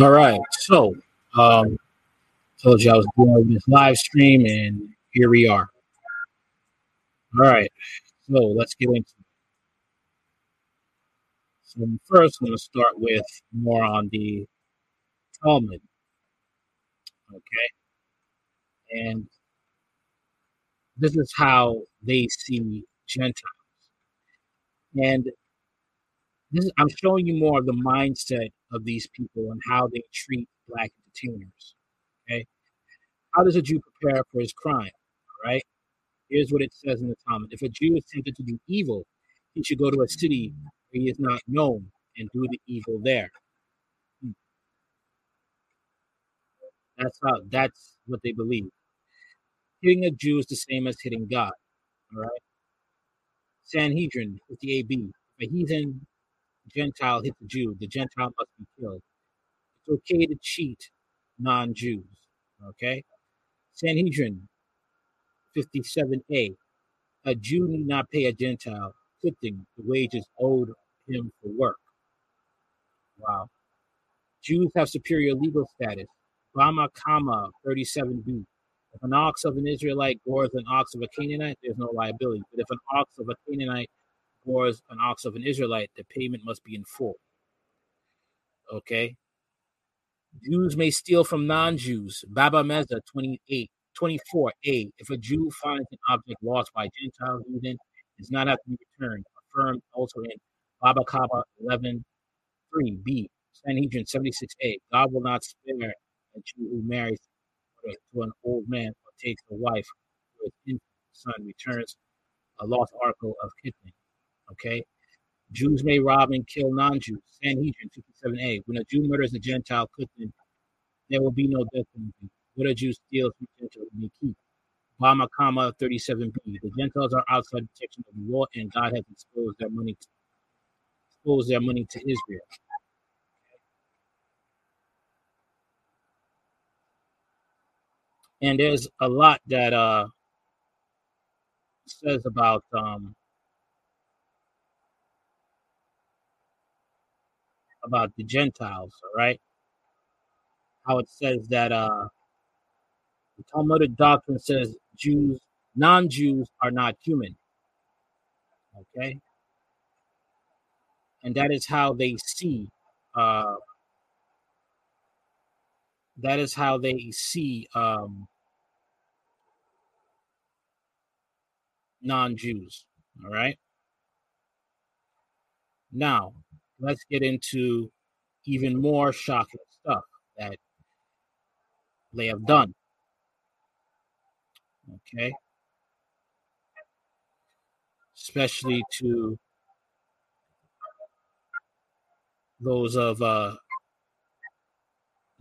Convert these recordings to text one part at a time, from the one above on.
All right. So, um, told you I was doing this live stream, and here we are. All right. So let's get into it. So first, I'm going to start with more on the Talmud. Okay. And this is how they see Gentiles. And this is, I'm showing you more of the mindset of these people and how they treat black entertainers. Okay. How does a Jew prepare for his crime? All right. Here's what it says in the Talmud. If a Jew is tempted to do evil, he should go to a city where he is not known and do the evil there. Hmm. That's how that's what they believe. Hitting a Jew is the same as hitting God. All right. Sanhedrin, 50 AB. If a heathen Gentile hits a Jew, the Gentile must be killed. It's okay to cheat non Jews. Okay. Sanhedrin 57a. A Jew need not pay a Gentile fifting the wages owed him for work. Wow. Jews have superior legal status. Bama Kama 37b. If an ox of an Israelite gores an ox of a Canaanite, there's no liability. But if an ox of a Canaanite gores an ox of an Israelite, the payment must be in full. Okay. Jews may steal from non-Jews. Baba Meza 28, 24a. If a Jew finds an object lost by Gentiles, heathen, does not have to be returned. Affirmed also in Baba Kaba 11, 3b. Sanhedrin 76a. God will not spare a Jew who marries to an old man or takes a wife who his infant son returns a lost article of kidney. Okay. Jews may rob and kill non-Jews. Sanhedrin 57a. When a Jew murders a Gentile there will be no death penalty. What a Jew steals from Gentiles may keep. Bama comma 37b. The Gentiles are outside protection of the law, and God has exposed their money to, exposed their money to Israel. And there's a lot that uh says about um about the Gentiles, right? How it says that uh the Talmudic doctrine says Jews, non-Jews are not human. Okay. And that is how they see uh that is how they see um non-Jews. All right. Now, let's get into even more shocking stuff that they have done. Okay. Especially to those of uh,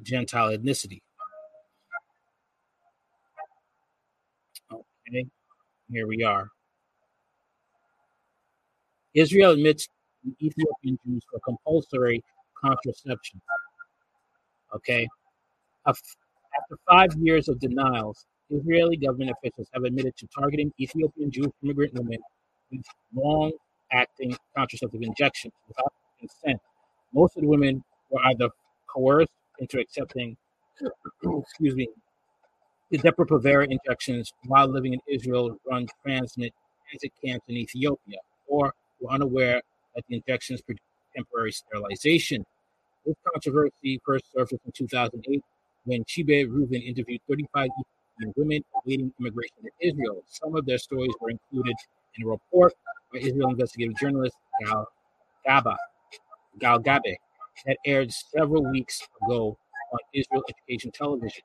Gentile ethnicity. Okay, here we are. Israel admits Ethiopian Jews for compulsory contraception. Okay. After five years of denials, Israeli government officials have admitted to targeting Ethiopian Jewish immigrant women with long acting contraceptive injections without consent. Most of the women were either coerced into accepting, excuse me, the Depo-Provera injections while living in Israel run transit, transit camps in Ethiopia, or were unaware that the injections produce temporary sterilization. This controversy first surfaced in 2008 when Chibe Rubin interviewed 35 Ethiopian women awaiting immigration to Israel. Some of their stories were included in a report by Israel investigative journalist Gal Gaba, Gal Gabe that aired several weeks ago on Israel Education Television.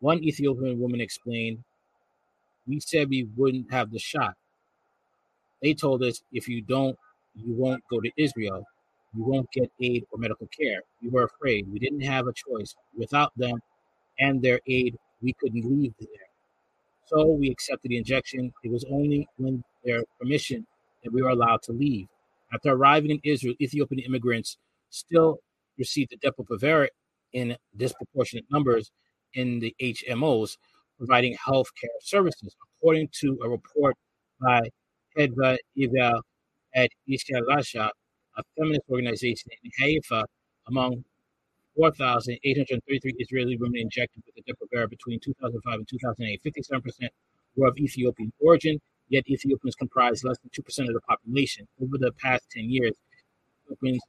One Ethiopian woman explained, We said we wouldn't have the shot. They told us if you don't, you won't go to Israel. You won't get aid or medical care. We were afraid. We didn't have a choice. Without them and their aid, we couldn't leave there. So we accepted the injection. It was only when their permission that we were allowed to leave. After arriving in Israel, Ethiopian immigrants still received the Depo-Provera in disproportionate numbers in the HMOs, providing health care services. According to a report by Hedva Eyal at Isha L'Isha, a feminist organization in Haifa, among 4,833 Israeli women injected with the Depo-Provera between 2005 and 2008. 57% were of Ethiopian origin, yet Ethiopians comprise less than 2% of the population. Over the past 10 years, Ethiopians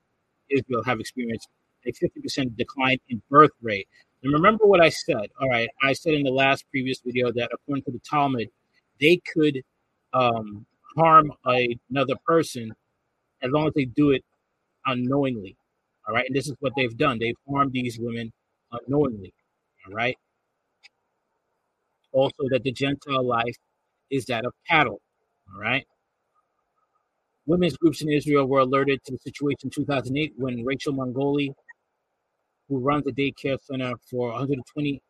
Israel have experienced a 50% decline in birth rate. And remember what I said. All right, I said in the last previous video that according to the Talmud, they could um, harm another person as long as they do it unknowingly. All right, and this is what they've done. They've harmed these women unknowingly. All right. Also, that the Gentile life is that of cattle. All right. Women's groups in Israel were alerted to the situation in 2008 when Rachel Mongoli, who runs a daycare center for 120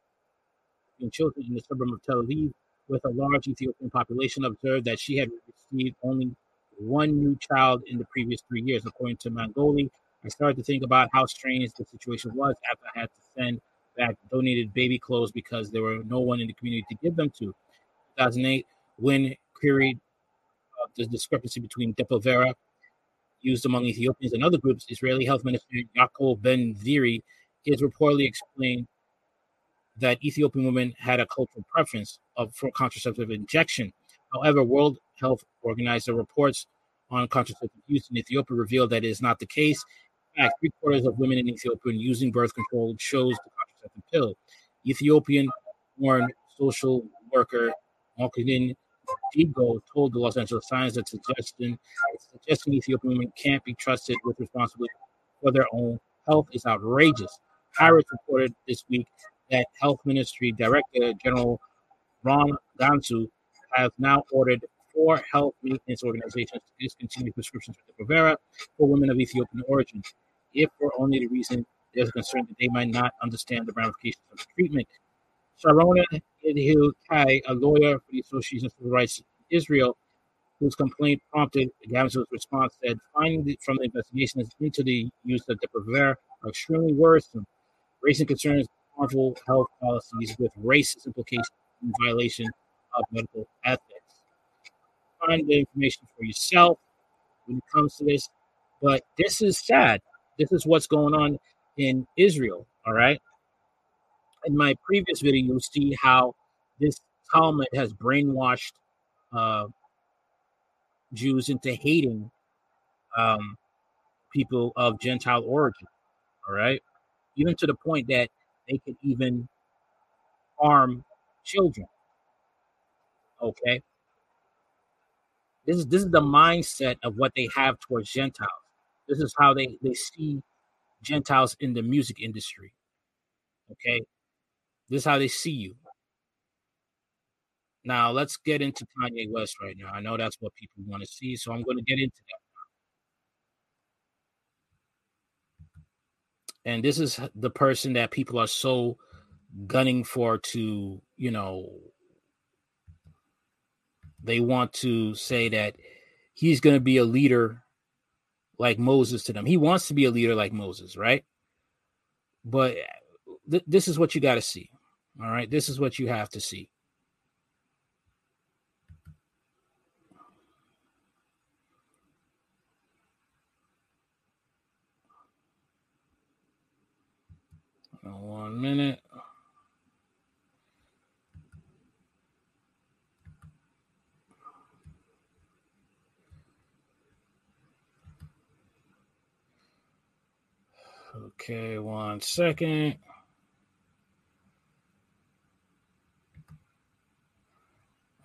children in the suburb of Tel Aviv, with a large Ethiopian population, observed that she had received only one new child in the previous three years. According to Mongoli, I started to think about how strange the situation was after I had to send back donated baby clothes because there were no one in the community to give them to. 2008, when queried uh, the discrepancy between Depo-Provera used among Ethiopians and other groups, Israeli Health Minister Yaakov Ben Yizri is reportedly explained that Ethiopian women had a cultural preference of, for contraceptive injection. However, World Health Organizer reports on contraceptive use in Ethiopia revealed that it is not the case. In fact, three quarters of women in Ethiopia using birth control chose the contraceptive pill. Ethiopian born social worker Malkidin Digo told the Los Angeles Times that suggesting, suggesting Ethiopian women can't be trusted with responsibility for their own health is outrageous. Haaretz reported this week that Health Ministry Director General Ron Gamzu has now ordered four health maintenance organizations to discontinue prescriptions for the Provera for women of Ethiopian origin, if for only the reason there's a concern that they might not understand the ramifications of the treatment. Sharona Idhil Kai, a lawyer for the Association of Civil Rights in Israel, whose complaint prompted Gamzu's response, said findings from the investigations into the use of Depo-Provera are extremely worrisome, raising concerns harmful health policies with racist implications and violation of medical ethics. Find the information for yourself when it comes to this. But this is sad. This is what's going on in Israel. All right in my previous video, you'll see how this Talmud has brainwashed uh, Jews into hating um, people of Gentile origin. All right, even to the point that they could even harm children. Okay, this is this is the mindset of what they have towards Gentiles. This is how they they see Gentiles in the music industry. Okay, this is how they see you. Now let's get into Kanye West right now. I know that's what people want to see, so I'm going to get into that. And this is the person that people are so gunning for to, you know, they want to say that he's going to be a leader like Moses to them. He wants to be a leader like Moses, right? But uh, th- this is what you got to see. All right, this is what you have to see. One minute. Okay, one second.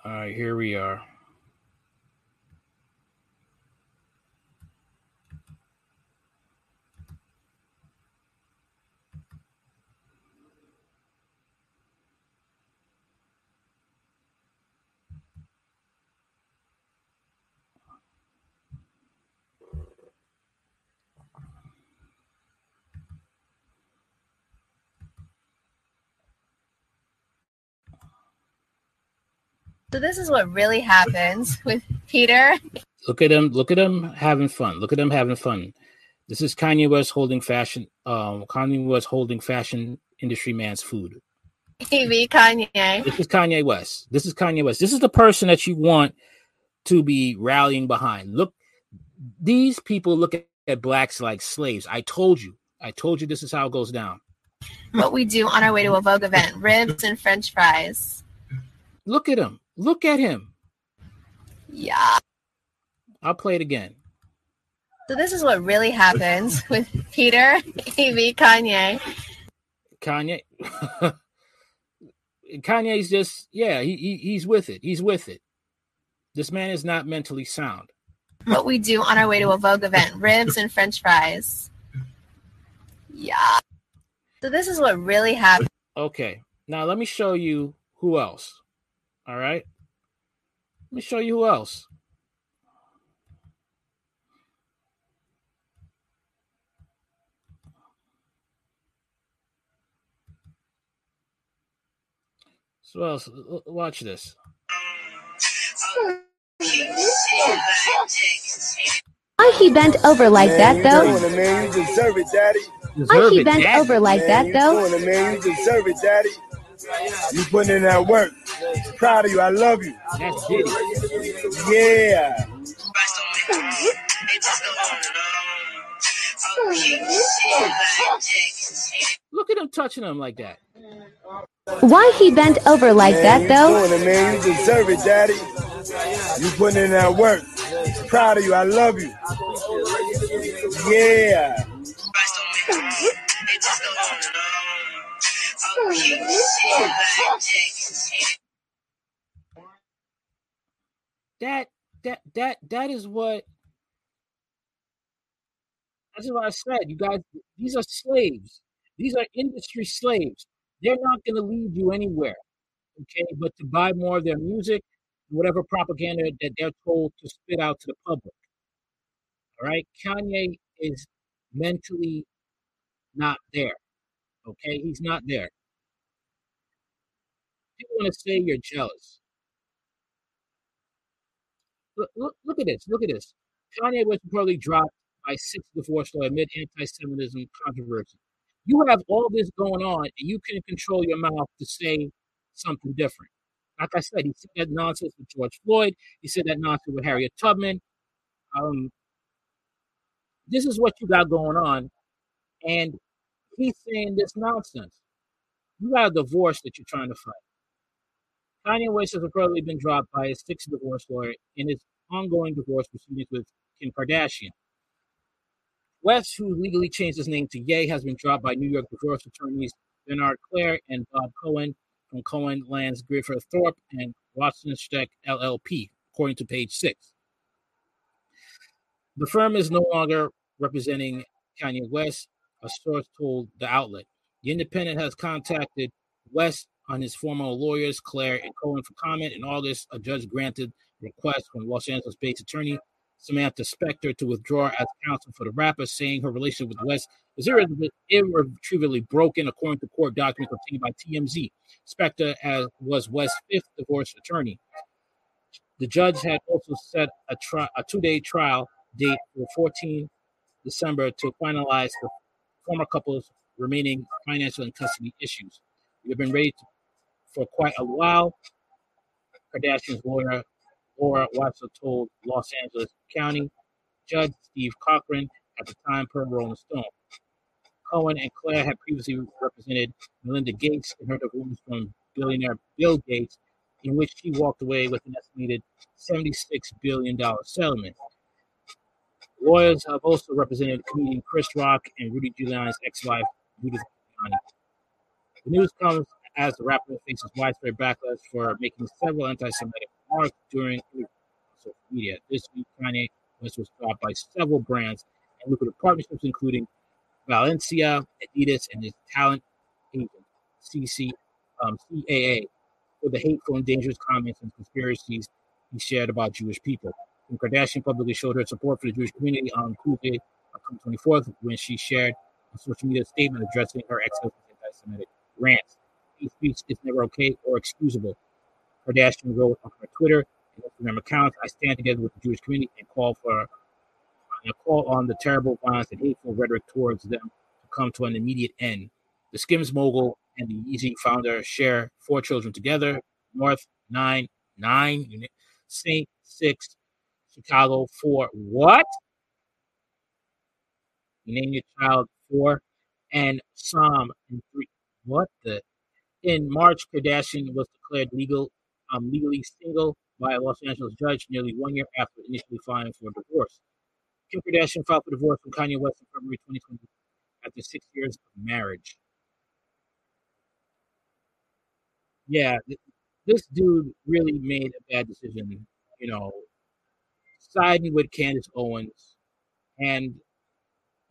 All right, here we are. So this is what really happens with Peter. Look at him. Look at him having fun. Look at him having fun. This is Kanye West holding fashion. Um, Kanye West holding fashion industry man's food. Maybe Kanye. This is Kanye West. This is Kanye West. This is the person that you want to be rallying behind. Look, these people look at, at blacks like slaves. I told you. I told you this is how it goes down. What we do on our way to a Vogue event ribs and french fries. Look at him. Look at him. Yeah. I'll play it again. So, this is what really happens with Peter, Amy, Kanye. Kanye. Kanye's just, yeah, he, he he's with it. He's with it. This man is not mentally sound. What we do on our way to a Vogue event ribs and french fries. Yeah. So this is what really happened. Okay. Now let me show you who else. All right. Let me show you who else. So else, watch this. Why he bent over like that though? Doing it, man. You deserve it, daddy. Why he it, bent Daddy. over like man, that you though? Doing it, man. You deserve it, daddy. You putting in that work. Proud of you. I love you. That's Diddy. Yeah. Look at him touching him like that. Why he bent over like man, that though? Doing it, man. You deserve it, daddy. You putting in that work. Proud of you. I love you. Yeah. That that that that is what that's what I said. You guys, these are slaves. These are industry slaves. They're not going to lead you anywhere. Okay, but to buy more of their music, whatever propaganda that they're told to spit out to the public. All right, Kanye is mentally not there. Okay, he's not there. People want to say you're jealous. Look, look, look at this. Look at this. Kanye was reportedly dropped by six divorce lawyer amid anti-Semitism controversy. You have all this going on, and you can control your mouth to say something different. Like I said, he said that nonsense with George Floyd. He said that nonsense with Harriet Tubman. Um, this is what you got going on, and he's saying this nonsense. You got a divorce that you're trying to fight. Kanye West has reportedly been dropped by his sixth divorce lawyer in his ongoing divorce proceedings with Kim Kardashian. West, who legally changed his name to Ye, has been dropped by New York divorce attorneys Bernard Clair and Bob Cohen from Cohen Lands Griffith Thorpe and Watson Steck LLP, according to page six. The firm is no longer representing Kanye West, a source told the outlet. The Independent has contacted West on his former lawyers, Clair and Cohen, for comment. In August, a judge granted a request from Los Angeles based attorney Samantha Spector to withdraw as counsel for the rapper, saying her relationship with West was irretrievably broken, according to court documents obtained by TMZ. Spector as, was West's fifth divorce attorney. The judge had also set a, tri- a two-day trial date for 14 December to finalize the former couple's remaining financial and custody issues. We have been ready to, for quite a while. Kardashian's lawyer Laura Watson told Los Angeles County Judge Steve Cochran at the time per Rolling Stone. Cohen and Clair had previously represented Melinda Gates in her divorce from billionaire Bill Gates, in which she walked away with an estimated $76 billion settlement. Lawyers have also represented comedian Chris Rock and Rudy Giuliani's ex-wife, Judith Giuliani. The news comes as the rapper faces widespread backlash for making several anti-Semitic remarks during social media. This week, Kanye West was dropped by several brands and lucrative partnerships, including Valencia, Adidas, and his talent agent, CC, um, CAA, for the hateful and dangerous comments and conspiracies he shared about Jewish people. Kim Kardashian publicly showed her support for the Jewish community on Tuesday, October 24th, when she shared a social media statement addressing her ex-husband's anti-Semitic rants. Speech is never okay or excusable. Kardashian wrote on her Twitter and Instagram accounts, "I stand together with the Jewish community and call for and call on the terrible violence and hateful rhetoric towards them to come to an immediate end." The Skims mogul and the Yeezy founder share four children together: North nine, nine, Saint six, Chicago four. What? You name your child four. and Psalm in three. What the? In March, Kardashian was declared legal, um, legally single by a Los Angeles judge nearly one year after initially filing for divorce. Kim Kardashian filed for divorce from Kanye West in February 2020 after six years of marriage. Yeah, th- this dude really made a bad decision, you know, siding with Candace Owens and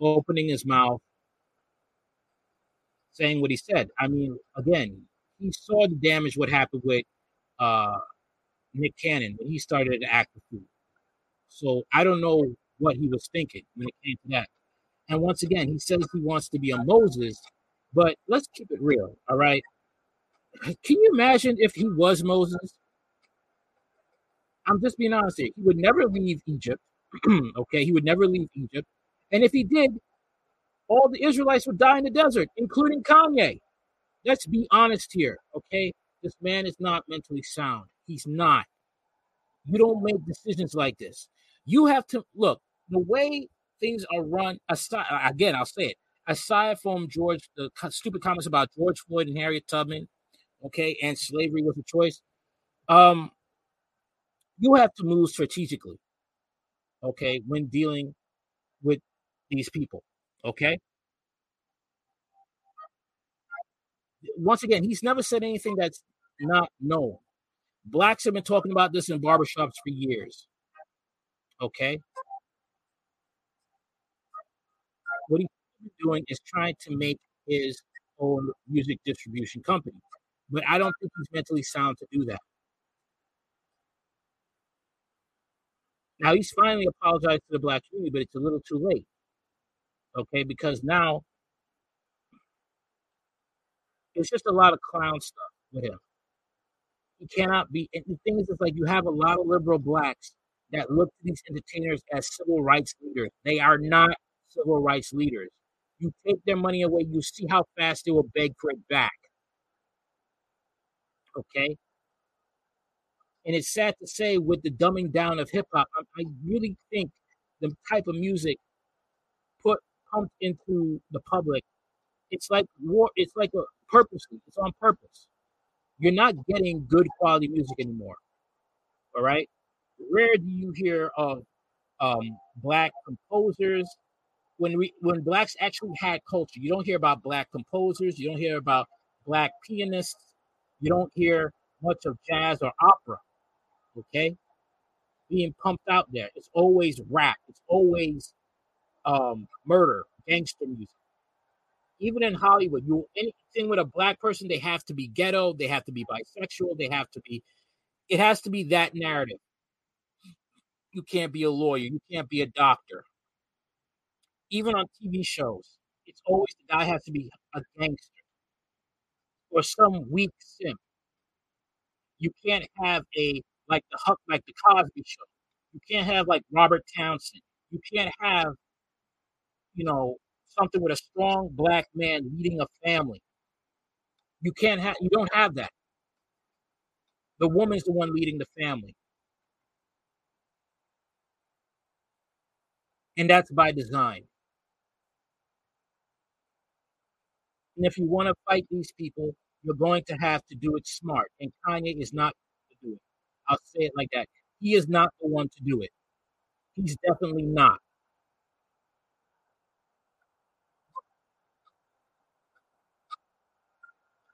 opening his mouth saying what he said. I mean, again, he saw the damage what happened with uh, Nick Cannon when he started to act the fool. So I don't know what he was thinking when it came to that. And once again, he says he wants to be a Moses, but let's keep it real, all right? Can you imagine if he was Moses? I'm just being honest here. He would never leave Egypt. okay, he would never leave Egypt. And if he did, all the Israelites would die in the desert, including Kanye. Let's be honest here, okay? This man is not mentally sound. He's not. You don't make decisions like this. You have to look the way things are run. Aside, again, I'll say it. Aside from George, the stupid comments about George Floyd and Harriet Tubman, okay, and slavery was a choice. Um, you have to move strategically, okay, when dealing with these people, okay. Once again, he's never said anything that's not known. Blacks have been talking about this in barbershops for years. Okay. What he's doing is trying to make his own music distribution company. But I don't think he's mentally sound to do that. Now he's finally apologized to the black community, but it's a little too late. Okay, because now it's just a lot of clown stuff with him. He cannot be. And the thing is, it's like you have a lot of liberal blacks that look to these entertainers as civil rights leaders. They are not civil rights leaders. You take their money away, you see how fast they will beg for it back. Okay. And it's sad to say, with the dumbing down of hip hop, I, I really think the type of music pumped into the public, it's like war. It's like a purposely. It's on purpose. You're not getting good quality music anymore. All right. Rare do you hear of um, black composers when we when blacks actually had culture. You don't hear about black composers. You don't hear about black pianists. You don't hear much of jazz or opera. Okay, being pumped out there. It's always rap. It's always um, murder, gangster music. Even in Hollywood, you anything with a black person, they have to be ghetto. They have to be bisexual. They have to be. It has to be that narrative. You can't be a lawyer. You can't be a doctor. Even on TV shows, it's always the guy has to be a gangster or some weak simp. You can't have a like the Huck, like the Cosby Show. You can't have like Robert Townsend. You can't have, you know, something with a strong black man leading a family. You can't have. You don't have that. The woman's the one leading the family, and that's by design. And if you want to fight these people, you're going to have to do it smart. And Kanye is not to do it. I'll say it like that. He is not the one to do it. He's definitely not.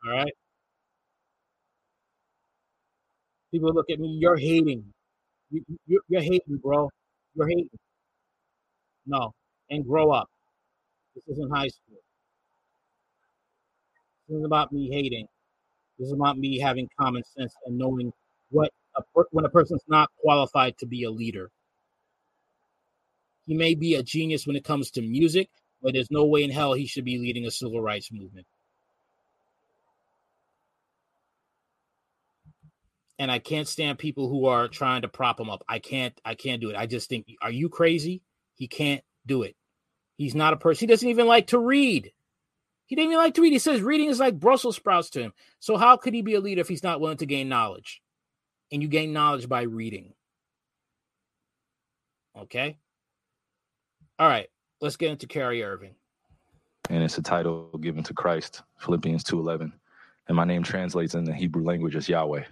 All right. People look at me. You're hating. You, you, you're hating, bro. You're hating. No. And grow up. This isn't high school. This isn't about me hating. This is about me having common sense and knowing what a per- when a person's not qualified to be a leader. He may be a genius when it comes to music, but there's no way in hell he should be leading a civil rights movement. And I can't stand people who are trying to prop him up. I can't. I can't do it. I just think, are you crazy? He can't do it. He's not a person. He doesn't even like to read. He didn't even like to read. He says reading is like Brussels sprouts to him. So how could he be a leader if he's not willing to gain knowledge? And you gain knowledge by reading. Okay. All right. Let's get into Kyrie Irving. and it's a title given to Christ, Philippians 2:11. And my name translates in the Hebrew language as Yahweh.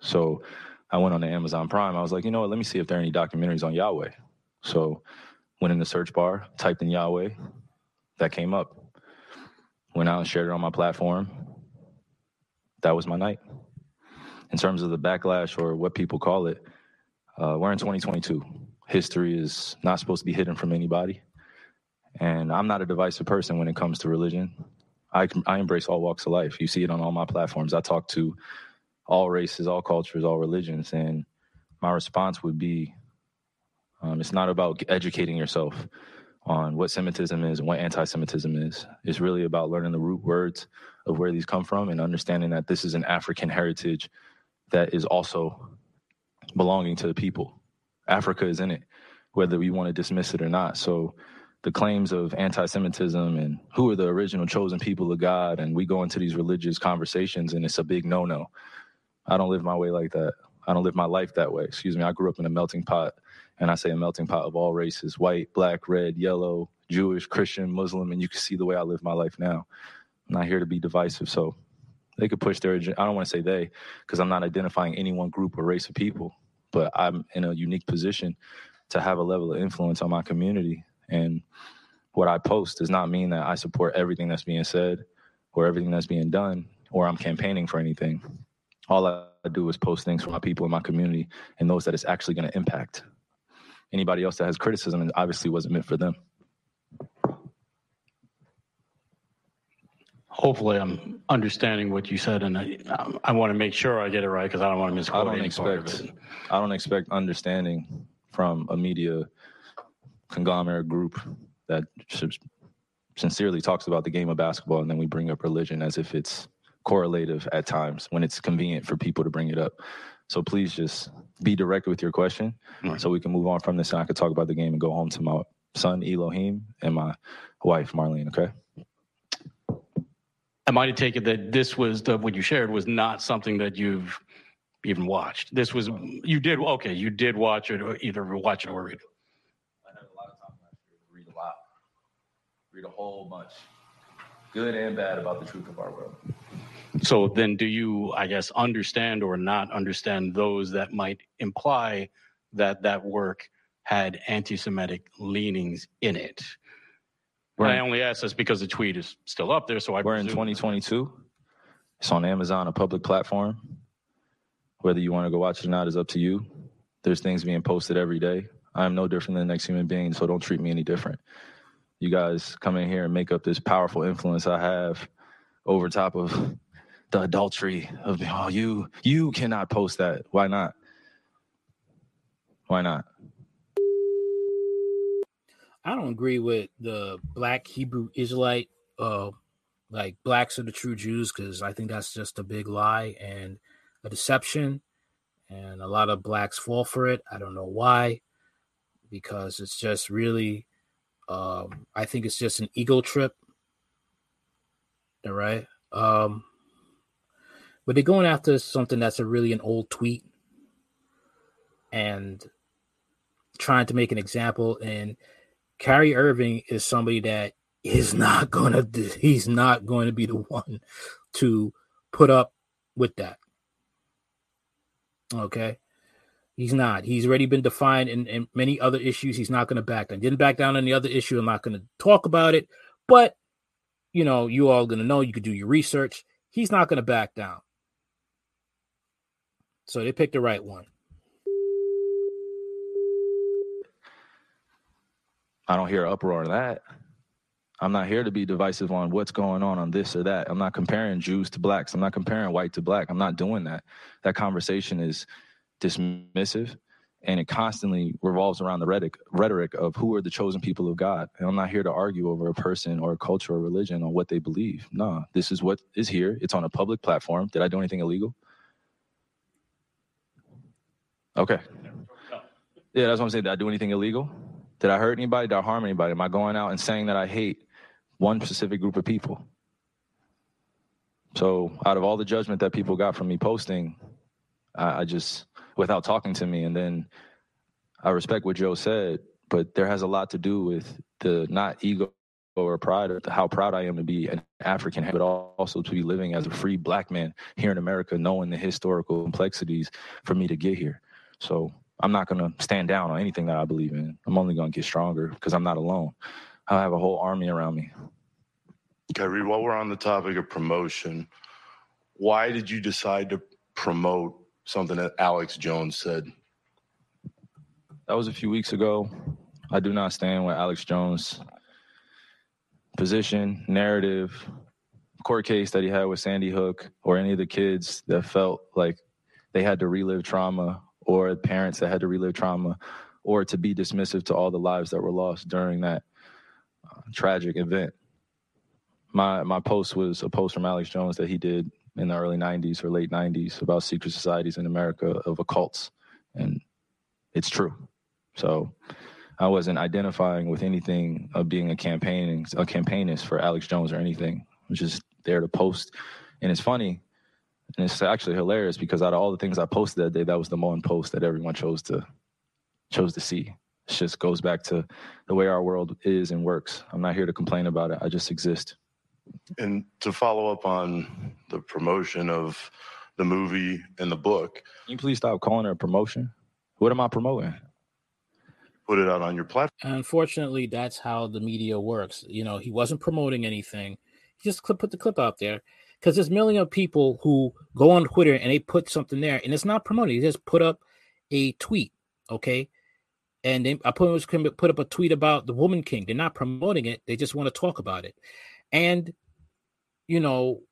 So I went on the Amazon Prime. I was like, you know what? Let me see if there are any documentaries on Yahweh. So went in the search bar, typed in Yahweh. That came up. Went out and shared it on my platform. That was my night. In terms of the backlash or what people call it, uh, we're in 2022. History is not supposed to be hidden from anybody. And I'm not a divisive person when it comes to religion. I, I embrace all walks of life. You see it on all my platforms. I talk to all races, all cultures, all religions. And my response would be um, it's not about educating yourself on what Semitism is and what anti Semitism is. It's really about learning the root words of where these come from and understanding that this is an African heritage that is also belonging to the people. Africa is in it, whether we want to dismiss it or not. So the claims of anti-Semitism and who are the original chosen people of God, and we go into these religious conversations, and it's a big no-no. I don't live my way like that. I don't live my life that way. Excuse me. I grew up in a melting pot, and I say a melting pot of all races: white, black, red, yellow, Jewish, Christian, Muslim, and you can see the way I live my life now. I'm not here to be divisive, so they could push their. I don't want to say they, because I'm not identifying any one group or race of people, but I'm in a unique position to have a level of influence on my community and what I post does not mean that I support everything that's being said or everything that's being done or I'm campaigning for anything. All I do is post things for my people in my community and those that it's actually going to impact. Anybody else that has criticism and obviously wasn't meant for them. Hopefully, I'm understanding what you said, and I, um, I want to make sure I get it right because I don't want to misquote I don't any part of expect. I don't expect understanding from a media conglomerate group that sincerely talks about the game of basketball and then we bring up religion as if it's correlative at times when it's convenient for people to bring it up. So please just be direct with your question Right. so we can move on from this and I could talk about the game and go home to my son Elohim and my wife Marlene, okay? Am I to take it that this was the what you shared was not something that you've even watched? This was you did okay. You did watch it, or either watch it or read it. I had a lot of time last year to read a lot. Read a whole bunch. Good and bad about the truth of our world. So then, do you, I guess, understand or not understand those that might imply that that work had anti-Semitic leanings in it? We're I only ask this because the tweet is still up there, so I We're in 2022. It's on Amazon, a public platform. Whether you want to go watch it or not is up to you. There's things being posted every day. I'm no different than the next human being, so don't treat me any different. You guys come in here and make up this powerful influence I have over top of the adultery of oh you you cannot post that. Why not? Why not? I don't agree with the black Hebrew Israelite, uh, like blacks are the true Jews, because I think that's just a big lie and a deception. And a lot of blacks fall for it. I don't know why, because it's just really, um, I think it's just an ego trip. All right. Um, but they're going after something that's a really an old tweet and trying to make an example. And Kyrie Irving is somebody that is not gonna he's not going to be the one to put up with that. Okay. He's not. He's already been defined in, in many other issues. He's not going to back down. Didn't back down on the other issue. I'm not going to talk about it. But you know, you all going to know. You could do your research. He's not going to back down. So they picked the right one. I don't hear uproar of that. I'm not here to be divisive on what's going on on this or that. I'm not comparing Jews to blacks. I'm not comparing white to black. I'm not doing that. That conversation is dismissive and it constantly revolves around the rhetoric, rhetoric of who are the chosen people of God. And I'm not here to argue over a person or a culture or religion on what they believe. No, this is what is here. It's on a public platform. Did I do anything illegal? Okay. Yeah, that's what I'm saying. Did I do anything illegal? Did I hurt anybody? Did I harm anybody? Am I going out and saying that I hate one specific group of people? So, out of all the judgment that people got from me posting, I, I just, without talking to me, and then I respect what Joe said, but there has a lot to do with the not ego or pride of how proud I am to be an African, but also to be living as a free black man here in America, knowing the historical complexities for me to get here. So I'm not going to stand down on anything that I believe in. I'm only going to get stronger because I'm not alone. I have a whole army around me. Kyrie, while we're on the topic of promotion, why did you decide to promote something that Alex Jones said? That was a few weeks ago. I do not stand with Alex Jones' position, narrative, court case that he had with Sandy Hook, or any of the kids that felt like they had to relive trauma, or parents that had to relive trauma, or to be dismissive to all the lives that were lost during that uh, tragic event. My my post was a post from Alex Jones that he did in the early 90s or late 90s about secret societies in America of occults. And it's true. So I wasn't identifying with anything of being a campaigning a campaignist for Alex Jones or anything. I was just there to post. And it's funny, and it's actually hilarious because out of all the things I posted that day, that was the one post that everyone chose to chose to see. It just goes back to the way our world is and works. I'm not here to complain about it. I just exist. And to follow up on the promotion of the movie and the book, Can you please stop calling it a promotion? What am I promoting? put it out on your platform. Unfortunately, that's how the media works. You know, he wasn't promoting anything. He just put the clip out there because there's millions of people who go on Twitter and they put something there, and it's not promoting. They just put up a tweet, okay? And they, I put put up a tweet about the Woman King. They're not promoting it. They just want to talk about it, and you know,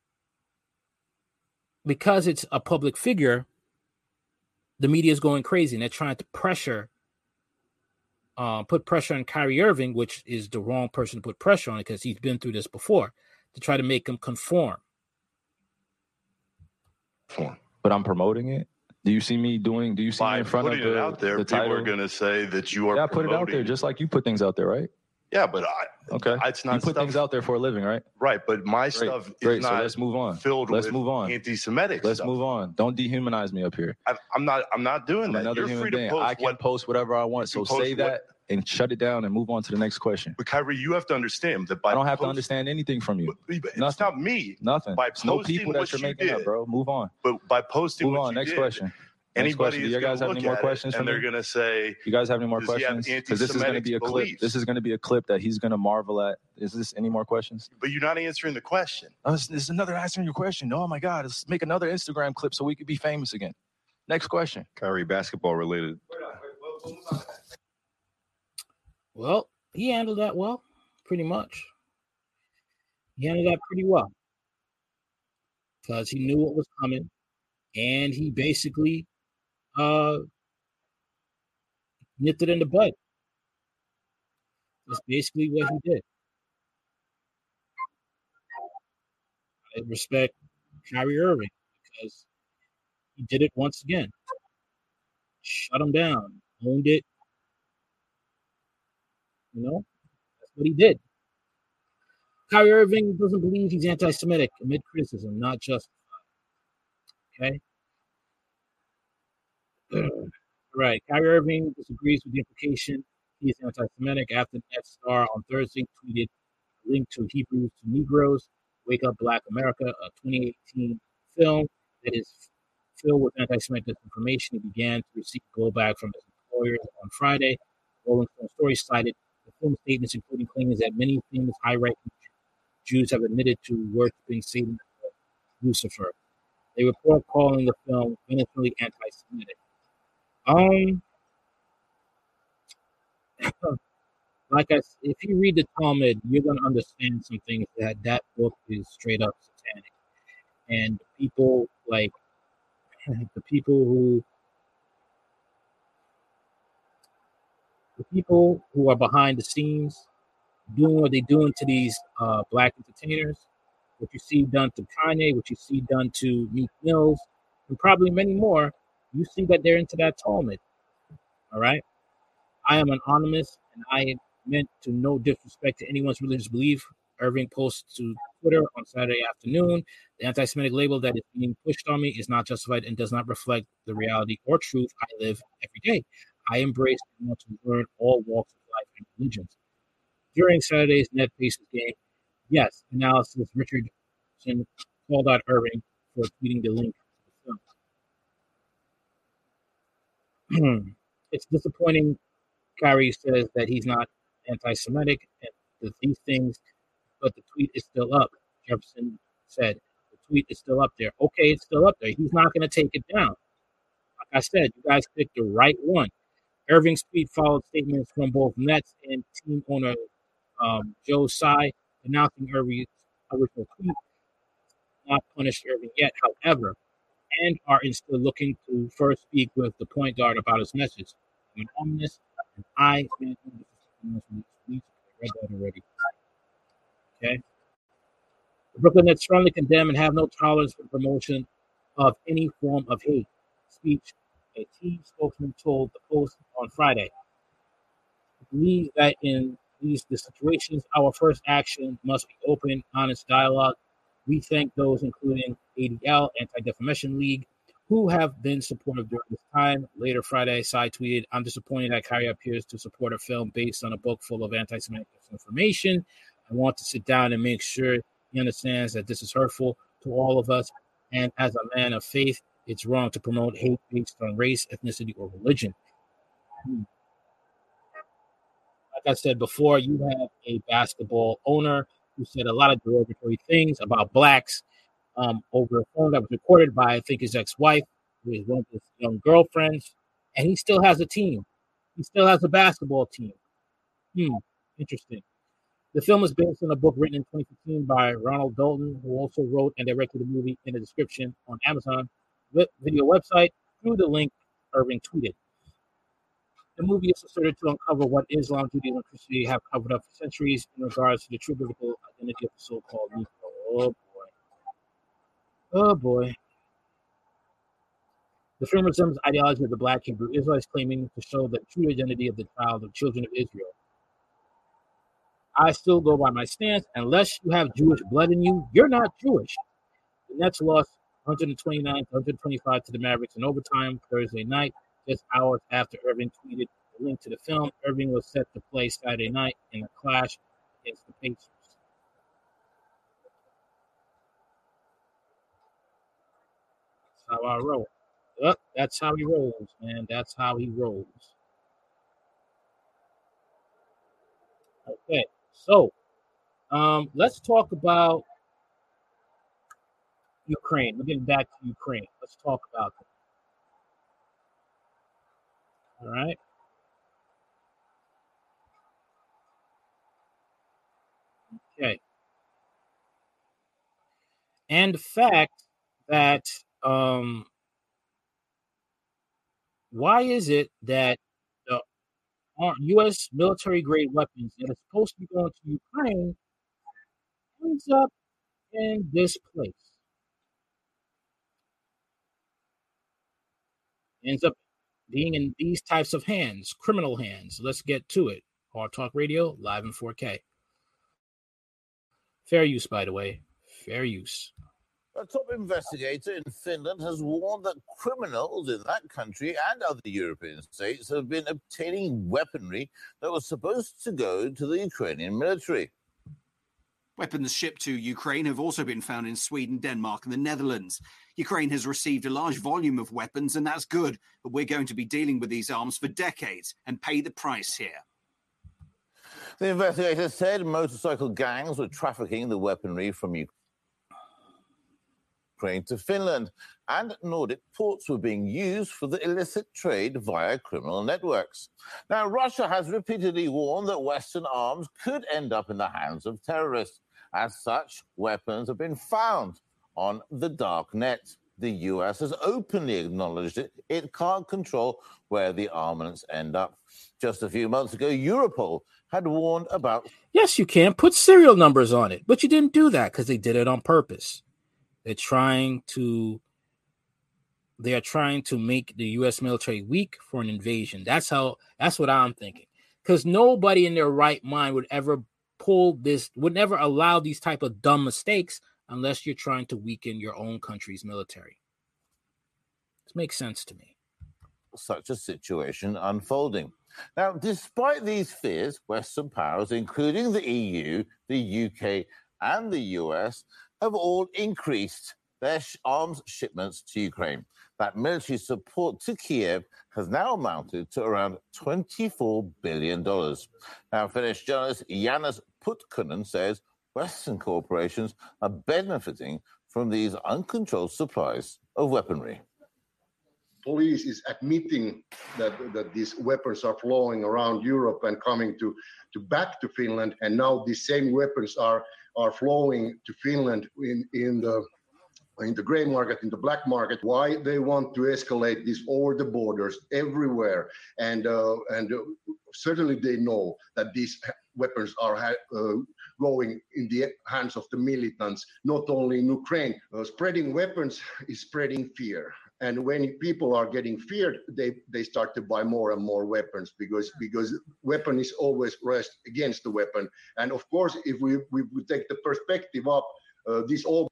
because it's a public figure, the media is going crazy and they're trying to pressure uh, put pressure on Kyrie Irving, which is the wrong person to put pressure on because he's been through this before, to try to make him conform. But I'm promoting it. Do you see me doing? Do you see By me in front of the, it out there, the people title? are going to say that you are. yeah, I put it out there just like you put things out there, right? Yeah, but I, Okay. it's not you put stuff, things out there for a living, right? right. But my Great. stuff is Great. So not let's move on. filled Let's with move on. anti-Semitic. Let's stuff. move on. Don't dehumanize me up here. I, I'm not. I'm not doing I'm that. another You're human free being. post I can what. post whatever I want. So say what- that and shut it down and move on to the next question. But Kyrie, you have to understand that by I don't have to understand anything from you. But- but It's Nothing. not me. Nothing. By It's no posting people that what you're you making up, did. bro. Move on. But by posting Move what on. you Next did, question. Next anybody question. Do is you guys have any more at it questions for and me? they're going to say, You guys have any more Does he have questions? Because this is going to be a anti-Semitic clip. This is going to be a clip that he's going to marvel at. Is this any more questions? but you're not answering the question. Oh, this this is another answering your question. Oh my God, let's make another Instagram clip so we could be famous again. Next question. Kyrie basketball related. Well, he handled that well, pretty much. He handled that pretty well because he knew what was coming, and he basically uh nipped it in the bud. That's basically what he did. I respect Kyrie Irving because he did it once again. Shut him down, owned it. You know, that's what he did. Kyrie Irving doesn't believe he's anti-Semitic amid criticism, not just okay. right. Kyrie Irving disagrees with the implication he is anti-Semitic after Net Star on Thursday tweeted a link to Hebrews to Negroes, Wake Up Black America, a 2018 film that is filled with anti-Semitic disinformation. He began to receive blowback from his employers on Friday. Rolling Stone story cited film statements, including claims that many famous high-ranking Jews have admitted to worshiping Satan Lucifer. They report calling the film vehemently anti-Semitic. Um, like I, s- if you read the Talmud, you're gonna understand some things that that book is straight up satanic, and people like the people who the people who are behind the scenes doing what they're doing to these uh, black entertainers, what you see done to Kanye, what you see done to Meek Mills, and probably many more, you see that they're into that Talmud. All right. I am anonymous and I meant to no disrespect to anyone's religious belief. Irving posts to Twitter on Saturday afternoon. The anti Semitic label that is being pushed on me is not justified and does not reflect the reality or truth I live every day. I embrace and want to learn all walks of life and religions. During Saturday's Net Pacers game, yes, analysis Richardson called out Irving for tweeting the link to the film. it's disappointing. Kyrie says that he's not anti-Semitic and these things, but the tweet is still up. Jefferson said the tweet is still up there. Okay, it's still up there. He's not going to take it down. Like I said, you guys picked the right one. Irving's tweet followed statements from both Nets and team owner um, Joe Tsai announcing Irving's original tweet. Not punished Irving yet, however, and are still looking to first speak with the point guard about his message. I'm ominous, and I read that already. Okay. The Brooklyn Nets strongly condemn and have no tolerance for promotion of any form of hate speech, a team spokesman told the Post on Friday. Believe that in these the situations, our first action must be open, honest dialogue. We thank those, including ADL, Anti Defamation League, who have been supportive during this time. Later Friday, Tsai tweeted, I'm disappointed that Kyrie appears to support a film based on a book full of anti Semitic information. I want to sit down and make sure he understands that this is hurtful to all of us. And as a man of faith, it's wrong to promote hate based on race, ethnicity, or religion. Like I said before, you have a basketball owner who said a lot of derogatory things about blacks um, over a phone that was recorded by, I think, his ex wife, who is one of his young girlfriends. And he still has a team. He still has a basketball team. Hmm, interesting. The film is based on a book written in 2015 by Ronald Dalton, who also wrote and directed the movie in the description on Amazon video website through the link Irving tweeted. The movie is asserted to uncover what Islam, Judaism, and Christianity have covered up for centuries in regards to the true biblical identity of the so-called Negro. Oh boy. Oh boy. The film resembles ideology of the black Hebrew Israelites claiming to show the true identity of the child of children of Israel. I still go by my stance. Unless you have Jewish blood in you, you're not Jewish. The Nets lost 129 to 125 to the Mavericks in overtime Thursday night, just hours after Irving tweeted the link to the film. Irving was set to play Saturday night in a clash against the Pacers. That's how I roll. Yep, that's how he rolls, man. That's how he rolls. Okay. So, um, let's talk about Ukraine. We're getting back to Ukraine. Let's talk about that. All right. Okay. And the fact that um, why is it that the U.S. military grade weapons that are supposed to be going to Ukraine ends up in this place. Ends up being in these types of hands, criminal hands. Let's get to it. Hard Talk Radio, live in 4K. Fair use, by the way. Fair use. A top investigator in Finland has warned that criminals in that country and other European states have been obtaining weaponry that was supposed to go to the Ukrainian military. Weapons shipped to Ukraine have also been found in Sweden, Denmark, and the Netherlands. Ukraine has received a large volume of weapons, and that's good, but we're going to be dealing with these arms for decades and pay the price here. The investigators said motorcycle gangs were trafficking the weaponry from Ukraine to Finland, and Nordic ports were being used for the illicit trade via criminal networks. Now, Russia has repeatedly warned that Western arms could end up in the hands of terrorists. As such, weapons have been found on the dark net. The US has openly acknowledged it. It can't control where the armaments end up. Just a few months ago, Europol had warned about. Yes, you can put serial numbers on it, but you didn't do that because they did it on purpose. They're trying to they are trying to make the US military weak for an invasion. That's how that's what I'm thinking. Cuz nobody in their right mind would ever pull this would never allow these type of dumb mistakes unless you're trying to weaken your own country's military. This makes sense to me. such a situation unfolding. Now, despite these fears, Western powers, including the EU, the UK, and the US, have all increased their arms shipments to Ukraine. That military support to Kiev has now amounted to around $24 billion. Now, Finnish journalist Janus Putkonen says Western corporations are benefiting from these uncontrolled supplies of weaponry police is admitting that, that these weapons are flowing around Europe and coming to, to back to Finland. And now these same weapons are, are flowing to Finland in, in the in the gray market, in the black market, why they want to escalate this over the borders everywhere, and uh, and certainly they know that these weapons are uh, going in the hands of the militants, not only in Ukraine. Uh, spreading weapons is spreading fear, and when people are getting feared they they start to buy more and more weapons because because weapon is always rest against the weapon. And of course if we we, take the perspective up uh, this all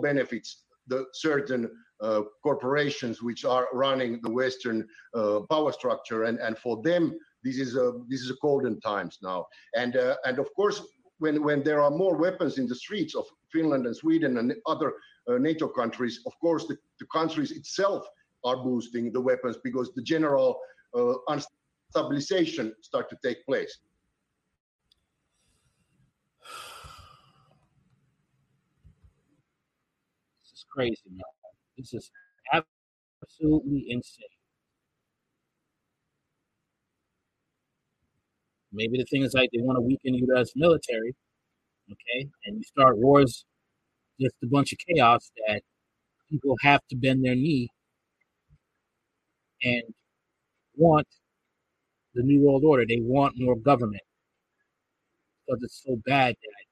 benefits the certain uh, corporations which are running the western uh, power structure. And and for them this is a this is a golden times now and uh, and of course when when there are more weapons in the streets of Finland and Sweden and other uh, NATO countries, of course, the, the, countries itself are boosting the weapons because the general uh, unstabilization start to take place. This is crazy, man. This is absolutely insane. Maybe the thing is like they want to weaken U.S. military, okay, and you start wars just a bunch of chaos that people have to bend their knee and want the new world order. They want more government because it's so bad that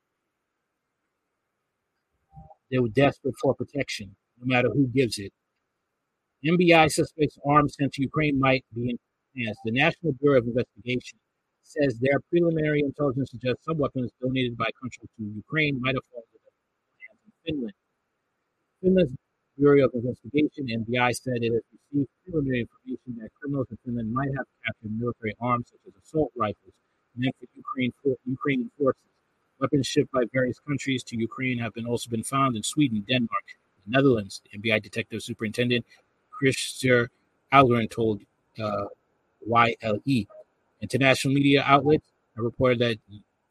they were desperate for protection, no matter who gives it. NBI suspects arms sent to Ukraine might be in hands. The National Bureau of Investigation says their preliminary intelligence suggests some weapons donated by country to Ukraine might have fallen in Finland. Finland's Bureau of Investigation, NBI, said it has received preliminary information that criminals in Finland might have captured military arms such as assault rifles meant for Ukraine for, Ukrainian forces. Weapons shipped by various countries to Ukraine have been also been found in Sweden, Denmark, the Netherlands. The NBI Detective Superintendent Christer Ahlgren told uh, YLE. International media outlets have reported that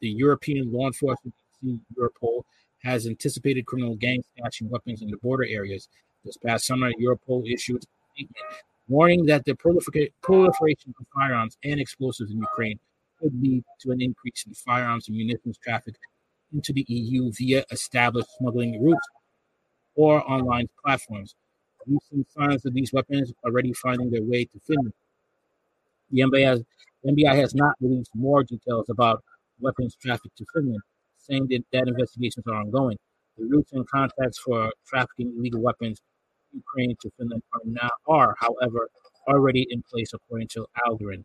the European law enforcement agency Europol has anticipated criminal gangs stashing weapons in the border areas. This past summer, Europol issued a statement warning that the proliferation of firearms and explosives in Ukraine could lead to an increase in firearms and munitions traffic into the EU via established smuggling routes or online platforms. Recent signs of these weapons already finding their way to Finland. The NBI has, NBI has not released more details about weapons traffic to Finland, saying that, that investigations are ongoing. The routes and contacts for trafficking illegal weapons from Ukraine to Finland are now are, however, already in place according to Ahlgren.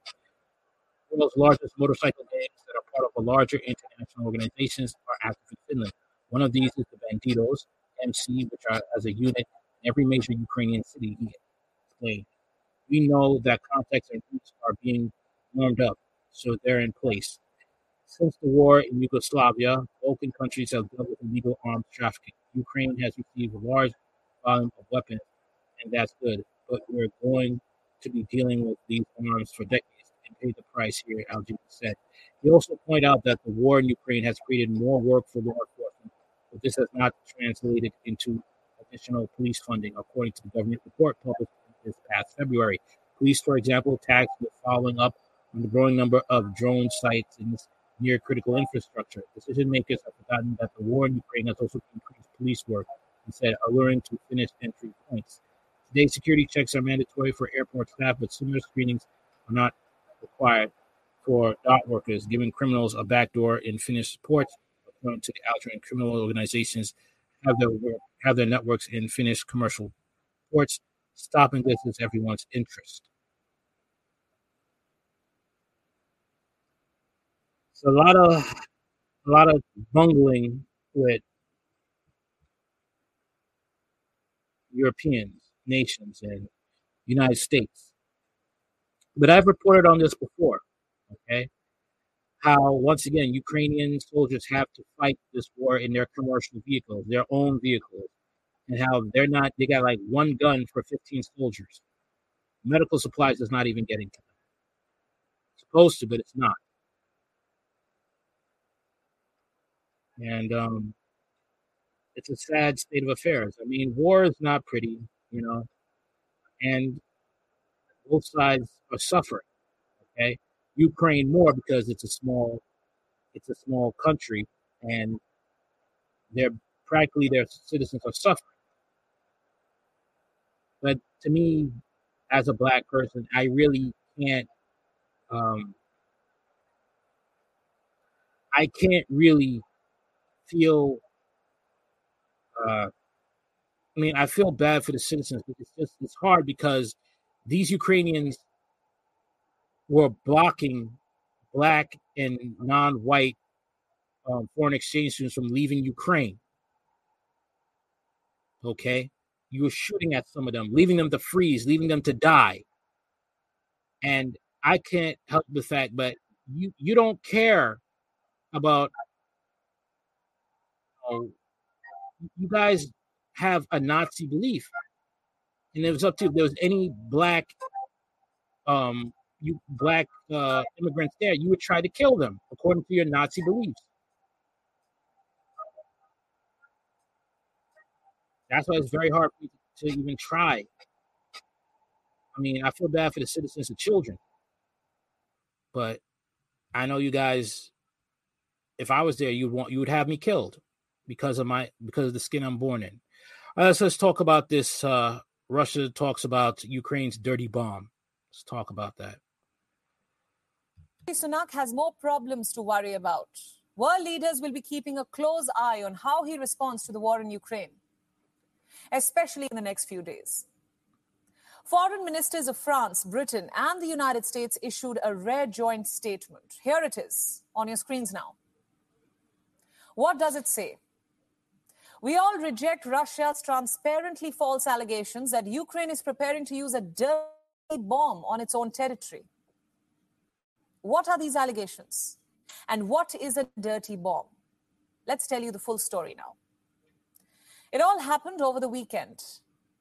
The world's largest motorcycle gangs that are part of a larger international organizations are active in Finland. One of these is the Bandidos, MC, which are as a unit in every major Ukrainian city, explained. We know that contacts and routes are being warmed up, so they're in place. Since the war in Yugoslavia, Balkan countries have dealt with illegal arms trafficking. Ukraine has received a large volume of weapons, and that's good. But we're going to be dealing with these arms for decades and pay the price here, Ahlgren said. He also pointed out that the war in Ukraine has created more work for law enforcement, but this has not translated into additional police funding, according to the government report published this past February. Police, for example, tasked with following up on the growing number of drone sites in this near critical infrastructure. Decision makers have forgotten that the war in Ukraine has also increased police work, instead alluring to finished entry points. Today, security checks are mandatory for airport staff, but similar screenings are not required for dot workers, giving criminals a backdoor in Finnish ports. According to the Ahlgren criminal organizations, have their have their networks in Finnish commercial ports. Stopping this is everyone's interest. So a lot of a lot of bungling with Europeans, nations, and United States But I've reported on this before. Okay, how once again Ukrainian soldiers have to fight this war in their commercial vehicles, their own vehicles, and how they're not. They got like one gun for 15 soldiers. Medical supplies is not even getting to them. It's supposed to, but it's not. And um, it's a sad state of affairs. I mean, war is not pretty, you know, and both sides are suffering. Okay, Ukraine more because it's a small, it's a small country, and they're practically their citizens are suffering. But to me, as a black person, I really can't. Um, I can't really feel uh, I mean, I feel bad for the citizens, but it's just it's hard because these Ukrainians were blocking black and non-white um, foreign exchange students from leaving Ukraine. Okay, you were shooting at some of them, leaving them to freeze, leaving them to die, and I can't help the fact, but you you don't care about know, you guys have a Nazi belief, and it was up to if there was any black, um, you black uh, immigrants there, you would try to kill them according to your Nazi beliefs. That's why it's very hard to even try. I mean, I feel bad for the citizens and children, but I know you guys. If I was there, you'd want you would have me killed because of my because of the skin I'm born in. Uh, so let's talk about this. Uh, Russia talks about Ukraine's dirty bomb. Let's talk about that. Sunak has more problems to worry about. World leaders will be keeping a close eye on how he responds to the war in Ukraine, especially in the next few days. Foreign ministers of France, Britain, and the United States issued a rare joint statement. Here it is on your screens now. What does it say? We all reject Russia's transparently false allegations that Ukraine is preparing to use a dirty bomb on its own territory. What are these allegations? And what is a dirty bomb? Let's tell you the full story now. It all happened over the weekend.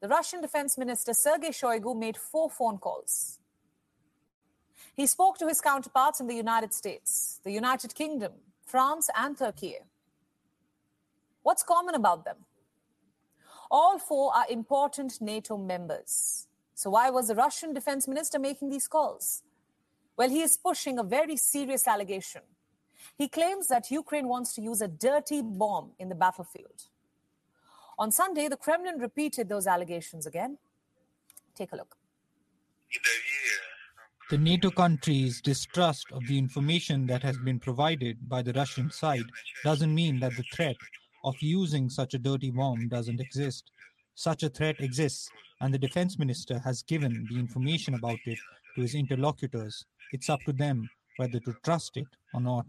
The Russian Defense Minister Sergei Shoigu made four phone calls. He spoke to his counterparts in the United States, the United Kingdom, France, and Turkey. What's common about them? All four are important NATO members. So, why was the Russian defense minister making these calls? Well, he is pushing a very serious allegation. He claims that Ukraine wants to use a dirty bomb in the battlefield. On Sunday, the Kremlin repeated those allegations again. Take a look. The NATO countries' distrust of the information that has been provided by the Russian side doesn't mean that the threat of using such a dirty bomb doesn't exist. Such a threat exists, and the defense minister has given the information about it to his interlocutors. It's up to them whether to trust it or not.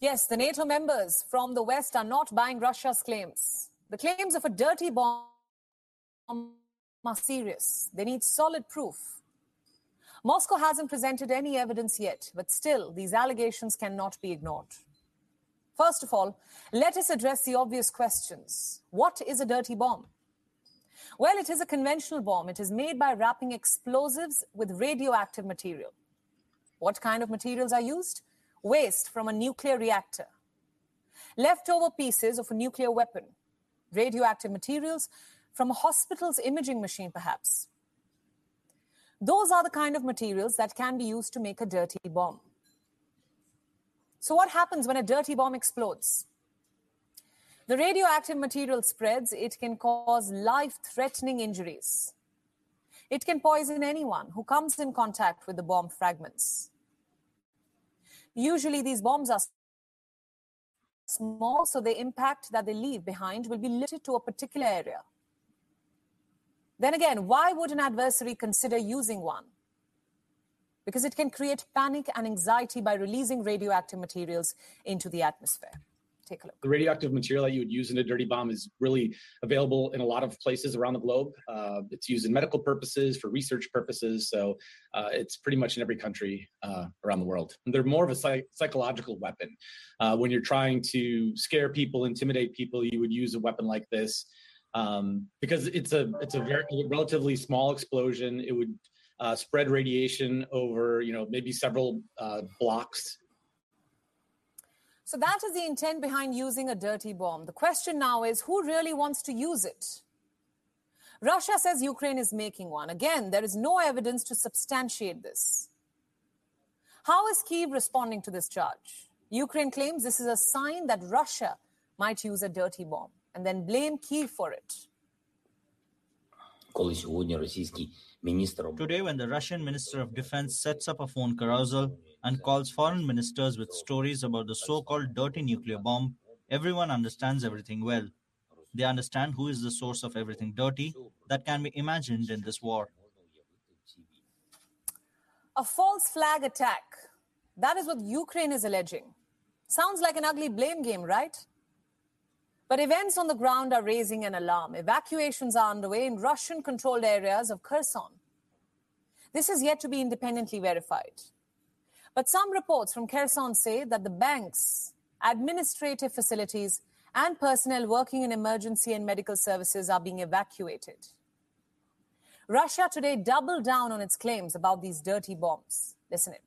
Yes, the NATO members from the West are not buying Russia's claims. The claims of a dirty bomb are serious. They need solid proof. Moscow hasn't presented any evidence yet, but still, these allegations cannot be ignored. First of all, let us address the obvious questions. What is a dirty bomb? Well, it is a conventional bomb. It is made by wrapping explosives with radioactive material. What kind of materials are used? Waste from a nuclear reactor, leftover pieces of a nuclear weapon, radioactive materials from a hospital's imaging machine, perhaps. Those are the kind of materials that can be used to make a dirty bomb. So, what happens when a dirty bomb explodes? The radioactive material spreads, it can cause life threatening injuries. It can poison anyone who comes in contact with the bomb fragments. Usually, these bombs are small, so the impact that they leave behind will be limited to a particular area. Then again, why would an adversary consider using one? Because it can create panic and anxiety by releasing radioactive materials into the atmosphere. Take a look. The radioactive material that you would use in a dirty bomb is really available in a lot of places around the globe. Uh, it's used in medical purposes, for research purposes. So uh, it's pretty much in every country uh, around the world. And they're more of a psych- psychological weapon. Uh, when you're trying to scare people, intimidate people, you would use a weapon like this um, because it's a it's a very relatively small explosion. It would uh, spread radiation over you know maybe several uh, blocks So that is the intent behind using a dirty bomb. The question now is who really wants to use it? Russia says Ukraine is making one. Again, there is no evidence to substantiate this. How is Kiev responding to this charge? Ukraine claims this is a sign that Russia might use a dirty bomb and then blame Kiev for it. Today, when the Russian Minister of Defense sets up a phone carousel and calls foreign ministers with stories about the so called dirty nuclear bomb, everyone understands everything well. They understand who is the source of everything dirty that can be imagined in this war. A false flag attack. That is what Ukraine is alleging. Sounds like an ugly blame game, right? But events on the ground are raising an alarm. Evacuations are underway in Russian controlled areas of Kherson. This is yet to be independently verified. But some reports from Kherson say that the banks, administrative facilities, and personnel working in emergency and medical services are being evacuated. Russia today doubled down on its claims about these dirty bombs. Listen in.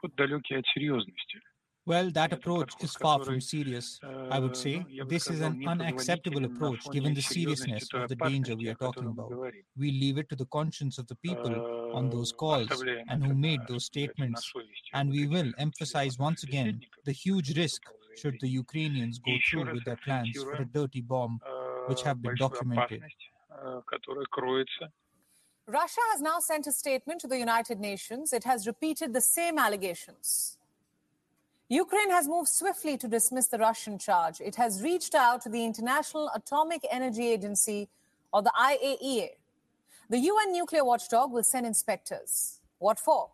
подход далекий от серьезности. Well, that approach is far from serious. I would say this is an unacceptable approach given the seriousness of the danger we are talking about. We leave it to the conscience of the people on those calls and who made those statements. And we will emphasize once again the huge risk should the Ukrainians go through with their plans for a dirty bomb, which have been documented. Russia has now sent a statement to the United Nations. It has repeated the same allegations. Ukraine has moved swiftly to dismiss the Russian charge. It has reached out to the International Atomic Energy Agency, or the IAEA. The UN nuclear watchdog will send inspectors. What for?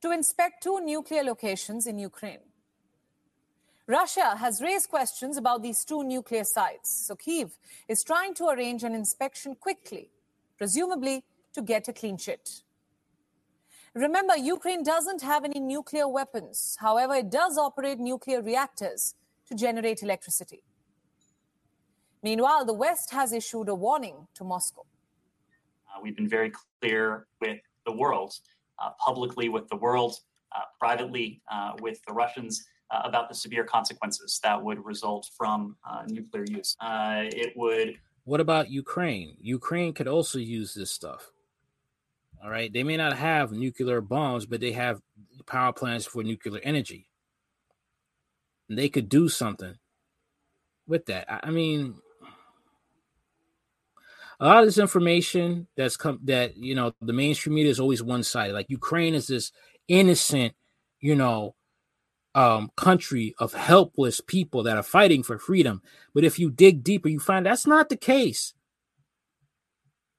To inspect two nuclear locations in Ukraine. Russia has raised questions about these two nuclear sites, so Kiev is trying to arrange an inspection quickly, presumably to get a clean sheet. Remember, Ukraine doesn't have any nuclear weapons. However, it does operate nuclear reactors to generate electricity. Meanwhile, the West has issued a warning to Moscow. Uh, we've been very clear with the world, uh, publicly with the world, uh, privately uh, with the Russians uh, about the severe consequences that would result from uh, nuclear use. Uh, it would What about Ukraine? Ukraine could also use this stuff. All right. They may not have nuclear bombs, but they have power plants for nuclear energy. And they could do something with that. I mean, a lot of this information that's come that you know the mainstream media is always one sided. Like Ukraine is this innocent, you know, um, country of helpless people that are fighting for freedom. But if you dig deeper, you find that's not the case.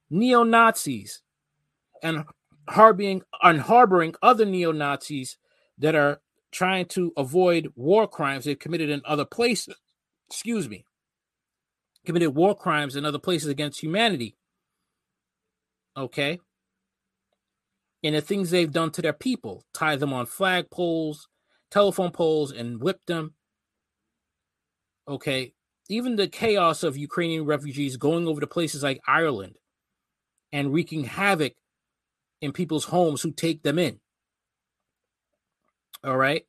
Neo Nazis and harboring and harboring other neo Nazis that are trying to avoid war crimes they've committed in other places. Excuse me. Committed war crimes in other places against humanity. Okay. And the things they've done to their people, tie them on flagpoles, telephone poles, and whip them. Okay. Even the chaos of Ukrainian refugees going over to places like Ireland and wreaking havoc in people's homes who take them in. All right.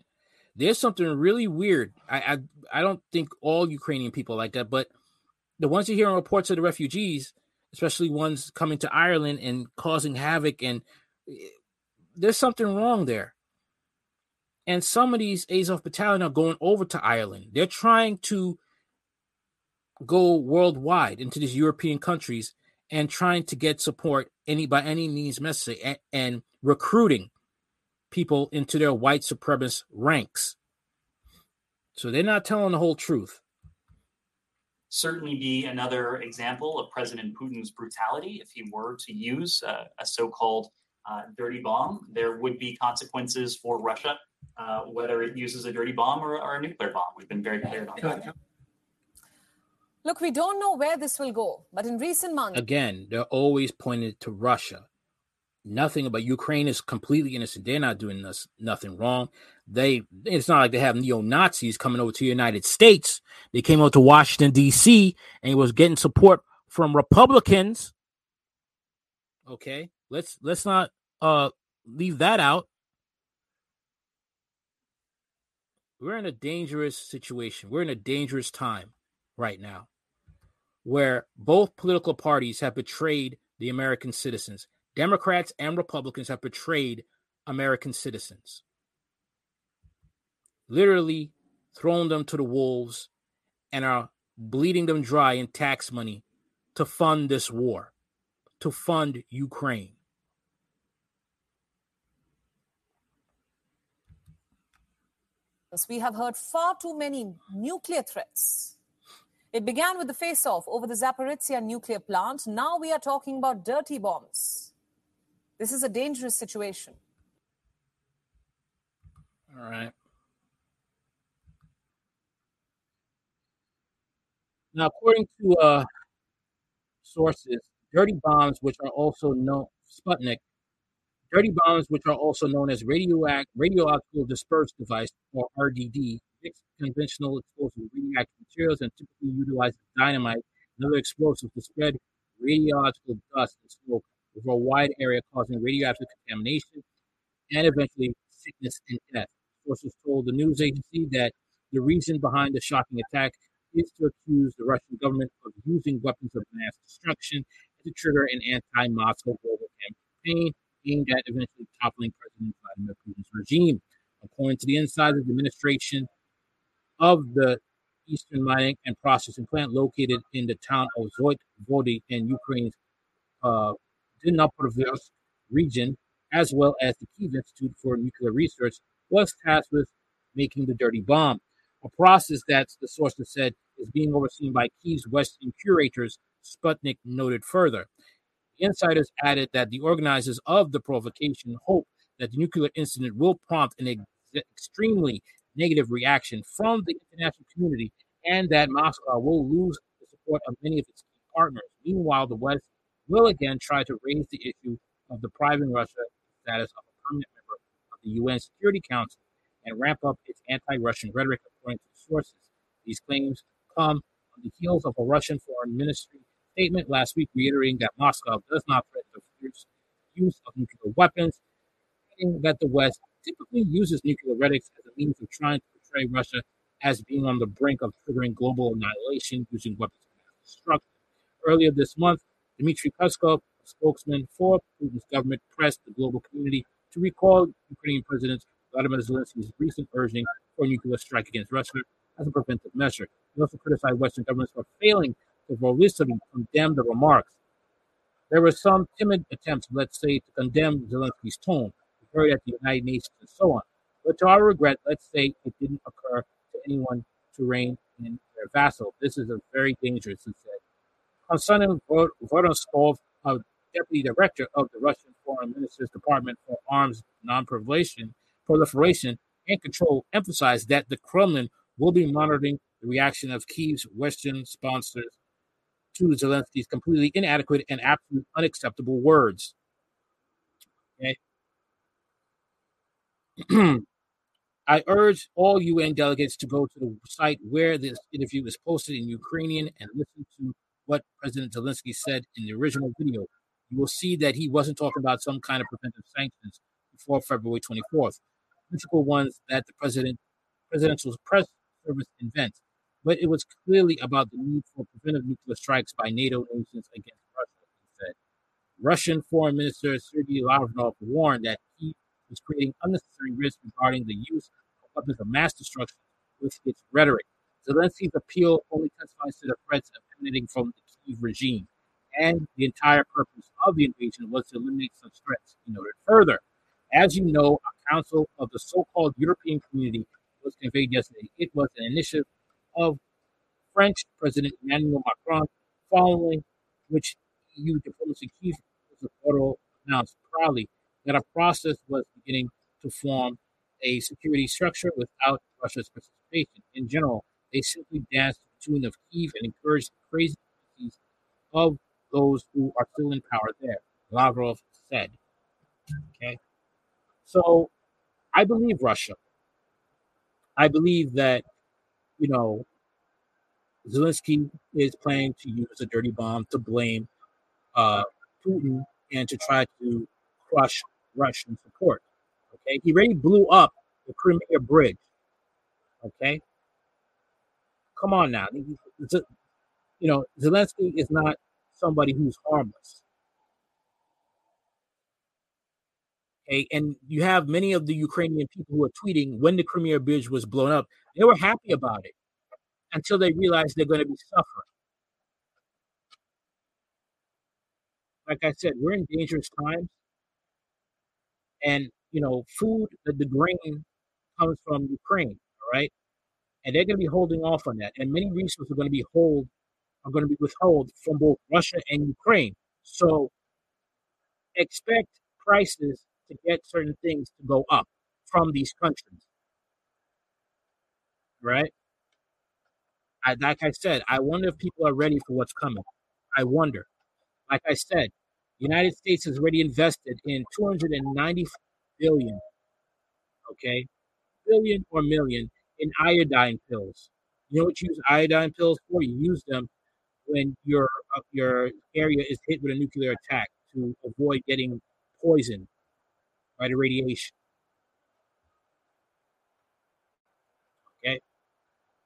There's something really weird. I I, I don't think all Ukrainian people like that, but the ones you hear on reports of the refugees, especially ones coming to Ireland and causing havoc, and eh, there's something wrong there. And some of these Azov battalion are going over to Ireland. They're trying to go worldwide into these European countries and trying to get support any by any means necessary and, and recruiting people into their white supremacist ranks. So they're not telling the whole truth. certainly be another example of President Putin's brutality if he were to use uh, a so called uh, dirty bomb. There would be consequences for Russia uh, whether it uses a dirty bomb or, or a nuclear bomb. We've been very clear on that. Look, we don't know where this will go, but in recent months, Again, they're always pointed to Russia. Nothing about Ukraine is completely innocent. They're not doing this, nothing wrong. They it's not like they have neo Nazis coming over to the United States. They came over to Washington D.C. and was getting support from Republicans. Okay, let's let's not uh leave that out. We're in a dangerous situation. We're in a dangerous time right now where both political parties have betrayed the American citizens. Democrats and Republicans have betrayed American citizens. Literally thrown them to the wolves and are bleeding them dry in tax money to fund this war, to fund Ukraine. we have heard far too many nuclear threats. It began with the face off over the Zaporizhia nuclear plant. Now we are talking about dirty bombs. This is a dangerous situation. All right. Now, according to uh, sources, dirty bombs, which are also known Sputnik, dirty bombs, which are also known as radioact radioactive dispersed device or RDD, conventional explosive radioactive materials and typically utilize dynamite and other explosives to spread radiological dust and smoke over a wide area, causing radioactive contamination and eventually sickness and death. Sources told the news agency that the reason behind the shocking attack is to accuse the Russian government of using weapons of mass destruction to trigger an anti-Moscow global campaign aimed at eventually toppling President Vladimir Putin's regime. According to the insiders, the administration of the Eastern Mining and Processing Plant located in the town of Zhovti Vody in Ukraine's uh, Dnipropetrovsk region, as well as the Kiev Institute for Nuclear Research, was tasked with making the dirty bomb, a process that the sources said is being overseen by Kiev's Western curators, Sputnik noted further. Insiders added that the organizers of the provocation hope that the nuclear incident will prompt an ex- extremely negative reaction from the international community and that Moscow will lose the support of many of its key partners. Meanwhile, the West will again try to raise the issue of depriving Russia status of a permanent member of the UN Security Council and ramp up its anti-Russian rhetoric, according to sources. These claims come on the heels of a Russian foreign ministry statement last week reiterating that Moscow does not threaten the use of nuclear weapons, that the West typically uses nuclear rhetoric as a means of trying to portray Russia as being on the brink of triggering global annihilation using weapons of mass destruction. Earlier this month, Dmitry Peskov, a spokesman for Putin's government, pressed the global community to recall Ukrainian President Vladimir Zelensky's recent urging for a nuclear strike against Russia as a preventive measure. He also criticized Western governments for failing to volitionally condemn the remarks. There were some timid attempts, let's say, to condemn Zelensky's tone. Heard at the United Nations and so on. But to our regret, let's say it didn't occur to anyone to reign in their vassal. This is a very dangerous, he said. Konstantin Vorontsov, a deputy director of the Russian Foreign Minister's Department for Arms Non-Proliferation Proliferation and Control, emphasized that the Kremlin will be monitoring the reaction of Kiev's Western sponsors to Zelensky's completely inadequate and absolutely unacceptable words. Okay. I urge all UN delegates to go to the site where this interview is posted in Ukrainian and listen to what President Zelensky said in the original video. You will see that he wasn't talking about some kind of preventive sanctions before February 24th, principal ones that the president presidential press service invents. But it was clearly about the need for preventive nuclear strikes by NATO nations against Russia, he said. Russian Foreign Minister Sergei Lavrov warned that he was creating unnecessary risk regarding the use of weapons of mass destruction with its rhetoric. Zelensky's appeal only testifies to the threats emanating from the Kiev regime, and the entire purpose of the invasion was to eliminate such threats, he noted further. As you know, a council of the so-called European community was conveyed yesterday. It was an initiative of French President Emmanuel Macron, following which EU diplomacy chief Joseph Borrell announced proudly that a process was beginning to form a security structure without Russia's participation. In general, they simply danced to the tune of Kiev and encouraged the crazy policies of those who are still in power there, Lavrov said. Okay. So I believe Russia. I believe that, you know, Zelensky is planning to use a dirty bomb to blame uh, Putin and to try to crush Russian support. Okay. He already blew up the Crimea Bridge. Okay. Come on now. You know, Zelensky is not somebody who's harmless. Okay. And you have many of the Ukrainian people who are tweeting when the Crimea Bridge was blown up, they were happy about it until they realized they're going to be suffering. Like I said, we're in dangerous times. And, you know, food, the, the grain comes from Ukraine, all right? And they're going to be holding off on that. And many resources are going to be hold are going to be withheld from both Russia and Ukraine. So expect prices to get certain things to go up from these countries. Right? I, like I said, I wonder if people are ready for what's coming. I wonder. Like I said, the United States has already invested in 290 billion, okay, billion or million in iodine pills. You know what you use iodine pills for? You use them when your uh, your area is hit with a nuclear attack to avoid getting poisoned by the radiation. Okay.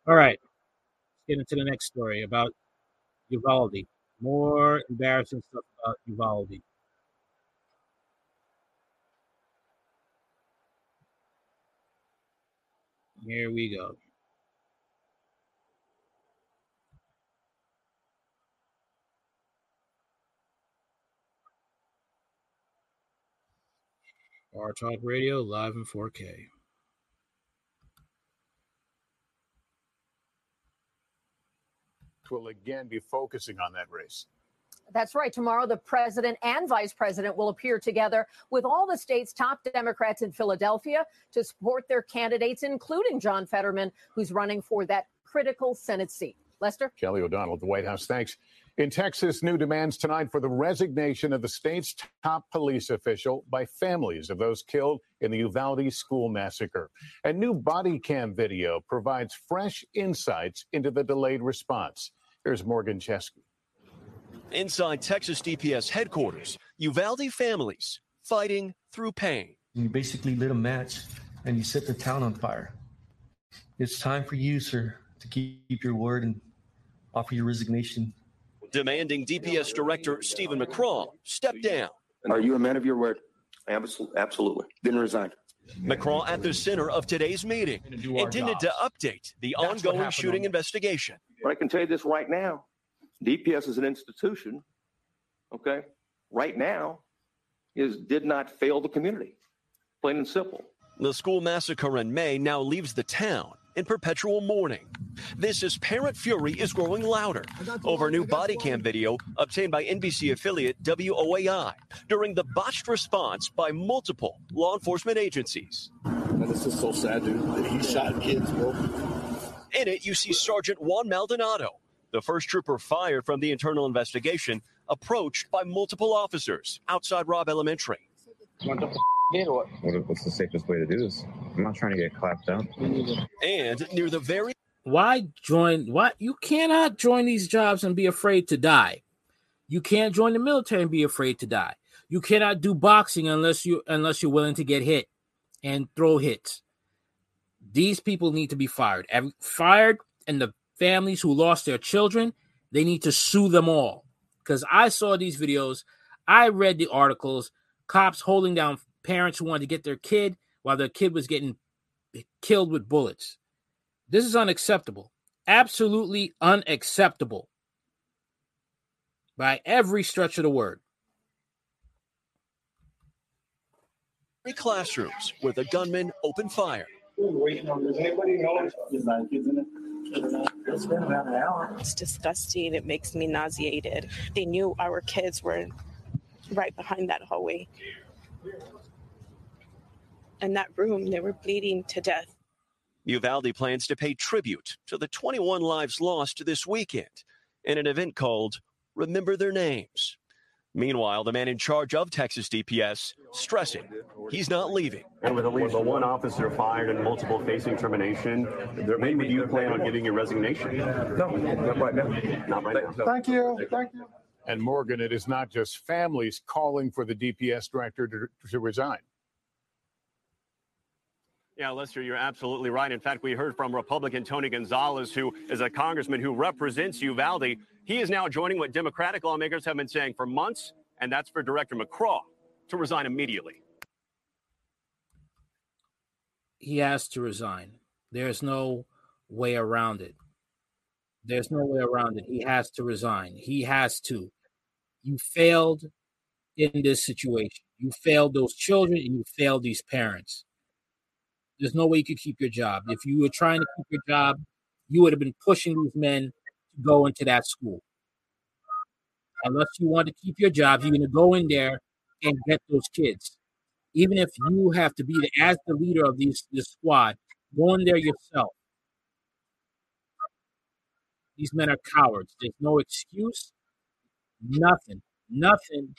All right. Let's get into the next story about Uvalde. More embarrassing stuff about Uvalde. Here we go. Hard Talk Radio live in 4K. Will again be focusing on that race. That's right. Tomorrow, the president and vice president will appear together with all the state's top Democrats in Philadelphia to support their candidates, including John Fetterman, who's running for that critical Senate seat. Lester? Kelly O'Donnell at the White House. Thanks. In Texas, new demands tonight for the resignation of the state's top police official by families of those killed in the Uvalde school massacre. A new body cam video provides fresh insights into the delayed response. Here's Morgan Chesky. Inside Texas DPS headquarters, Uvalde families fighting through pain. You basically lit a match and you set the town on fire. It's time for you, sir, to keep your word and offer your resignation. demanding DPS Director Steven McCraw step down. Are you a man of your word? Absolutely. Then resign. McCraw at the center of today's meeting, do our intended to update the That's ongoing shooting on- investigation. But I can tell you this right now DPS is an institution, okay, right now, is did not fail the community. Plain and simple. The school massacre in May now leaves the town in perpetual mourning. This as parent fury is growing louder over new body cam video obtained by NBC affiliate WOAI during the botched response by multiple law enforcement agencies. this is so sad, dude. He shot kids, bro. In it, you see Sergeant Juan Maldonado, the first trooper fired from the internal investigation, approached by multiple officers outside Robb Elementary. What, what's the safest way to do this? I'm not trying to get clapped up. And near the very Why join? What you cannot join these jobs and be afraid to die. You can't join the military and be afraid to die. You cannot do boxing unless you unless you're willing to get hit and throw hits. These people need to be fired. Every, fired, and the families who lost their children, they need to sue them all. Because I saw these videos, I read the articles. Cops holding down parents who wanted to get their kid while their kid was getting killed with bullets. This is unacceptable. Absolutely unacceptable by every stretch of the word. Three classrooms where the gunman opened fire. It's disgusting. It makes me nauseated. They knew our kids were right behind that hallway. in that room. They were bleeding to death. Uvalde plans to pay tribute to the 21 lives lost this weekend in an event called Remember Their Names. Meanwhile, the man in charge of Texas DPS stressing he's not leaving. And with at least one officer fired and multiple facing termination, when would you plan on giving your resignation? No, not right now. Not right now. Thank you. Thank you. And Morgan, it is not just families calling for the DPS director to, to resign. Yeah, Lester, you're absolutely right. In fact, we heard from Republican Tony Gonzales, who is a congressman who represents Uvalde. He is now joining what Democratic lawmakers have been saying for months, and that's for Director McCraw to resign immediately. He has to resign. There's no way around it. There's no way around it. He has to resign. He has to. You failed in this situation. You failed those children and you failed these parents. There's no way you could keep your job. If you were trying to keep your job, you would have been pushing these men go into that school. Unless you want to keep your job, you're going to go in there and get those kids. Even if you have to be the, as the leader of these this squad, go in there yourself. These men are cowards. There's no excuse. Nothing. Nothing.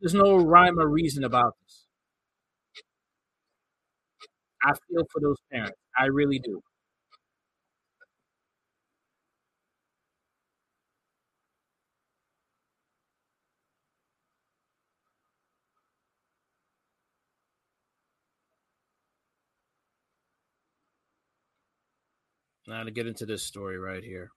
There's no rhyme or reason about this. I feel for those parents. I really do. Now to get into this story right here.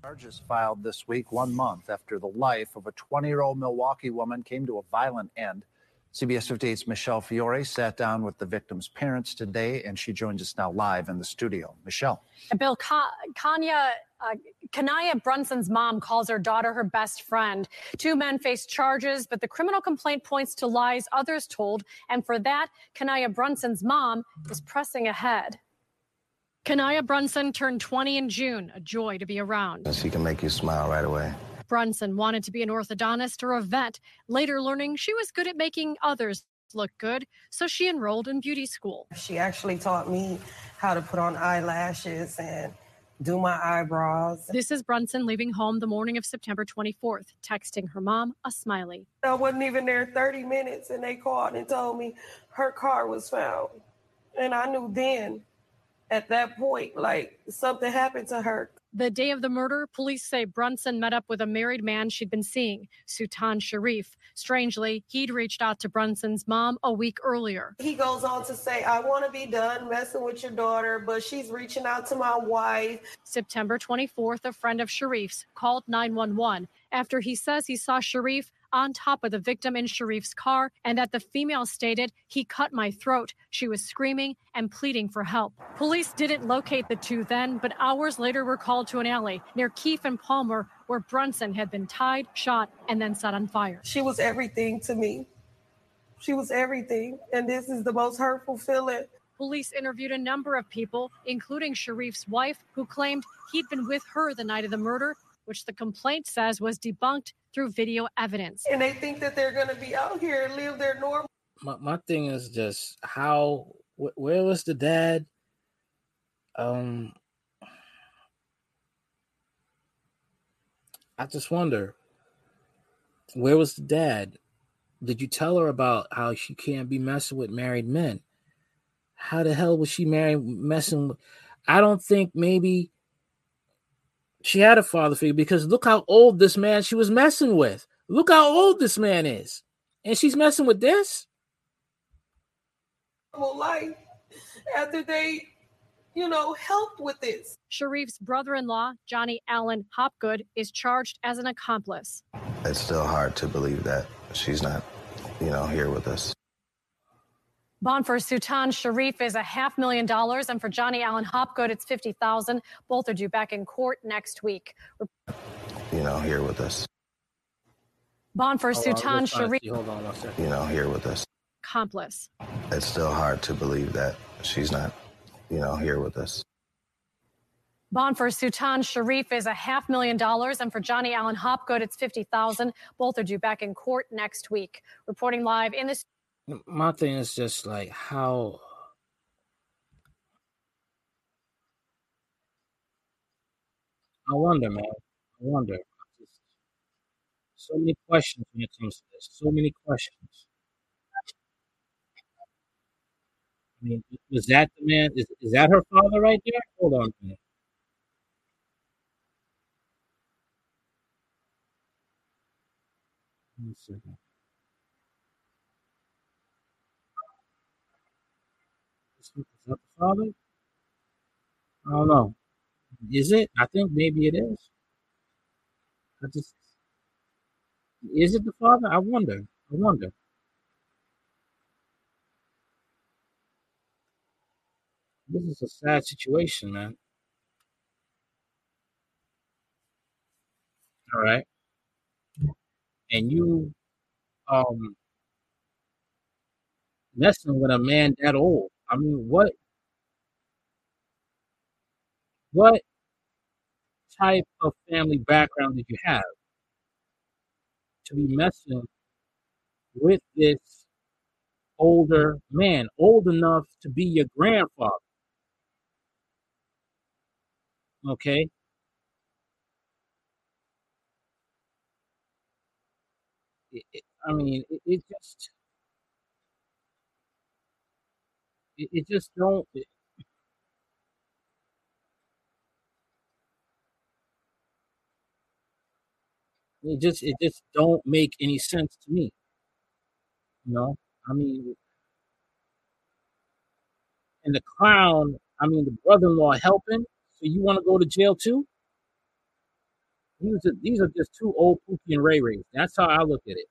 Charges filed this week, one month after the life of a 20 year old Milwaukee woman came to a violent end. CBS 58's Michelle Fiore sat down with the victim's parents today, and she joins us now live in the studio. Michelle. Bill, Ka- Kanya, uh, Kanaya Brunson's mom calls her daughter her best friend. Two men face charges, but the criminal complaint points to lies others told. And for that, Kanaya Brunson's mom is pressing ahead. Kanaya Brunson turned 20 in June, a joy to be around. She can make you smile right away. Brunson wanted to be an orthodontist or a vet, later learning she was good at making others look good, so she enrolled in beauty school. She actually taught me how to put on eyelashes and do my eyebrows. This is Brunson leaving home the morning of September 24th, texting her mom a smiley. I wasn't even there 30 minutes and they called and told me her car was found. And I knew then at that point, like something happened to her. The day of the murder, police say Brunson met up with a married man she'd been seeing, Sultan Sharif. Strangely, he'd reached out to Brunson's mom a week earlier. He goes on to say, I want to be done messing with your daughter, but she's reaching out to my wife. September 24th, a friend of Sharif's called 911 after he says he saw Sharif on top of the victim in Sharif's car and that the female stated, He cut my throat. She was screaming and pleading for help. Police didn't locate the two then, but hours later were called to an alley near Keefe and Palmer where Brunson had been tied, shot, and then set on fire. She was everything to me. She was everything. And this is the most hurtful feeling. Police interviewed a number of people, including Sharif's wife, who claimed he'd been with her the night of the murder, which the complaint says was debunked through video evidence. And they think that they're going to be out here and live their normal. My, my thing is just how wh- where was the dad? Um, I just wonder where was the dad? Did you tell her about how she can't be messing with married men? How the hell was she married messing with? I don't think maybe she had a father figure because look how old this man she was messing with. Look how old this man is. And she's messing with this? life after they, you know, helped with this. Sharif's brother in law, Johnny Allen Hopgood, is charged as an accomplice. It's still hard to believe that she's not, you know, here with us. Bond for Sultan Sharif is a half million dollars, and for Johnny Allen Hopgood, it's fifty thousand. Both are due back in court next week. You know, here with us. Bond for Sultan let's try to Sharif. Hold on one second. You know, here with us. accomplice. It's still hard to believe that she's not, you know, here with us. Bond for Sultan Sharif is a half million dollars, and for Johnny Allen Hopgood, it's fifty thousand. Both are due back in court next week. Reporting live in this. My thing is just like how. I wonder, man. I wonder. So many questions when it comes to this. So many questions. I mean, was that the man? Is, is that her father right there? Hold on a minute. One second. Is is the father? I don't know. Is it? I think maybe it is. I just is it the father? I wonder. I wonder. This is a sad situation, man. All right. And you um messing with a man that old. I mean, what what type of family background did you have to be messing with this older man, old enough to be your grandfather? Okay. It, it, I mean, it, it just it, it just don't it, just it just don't make any sense to me. You know, I mean, and the clown, I mean, the brother-in-law helping, so you want to go to jail too? These are these are just two old Pookie and Ray Rays. That's how I look at it.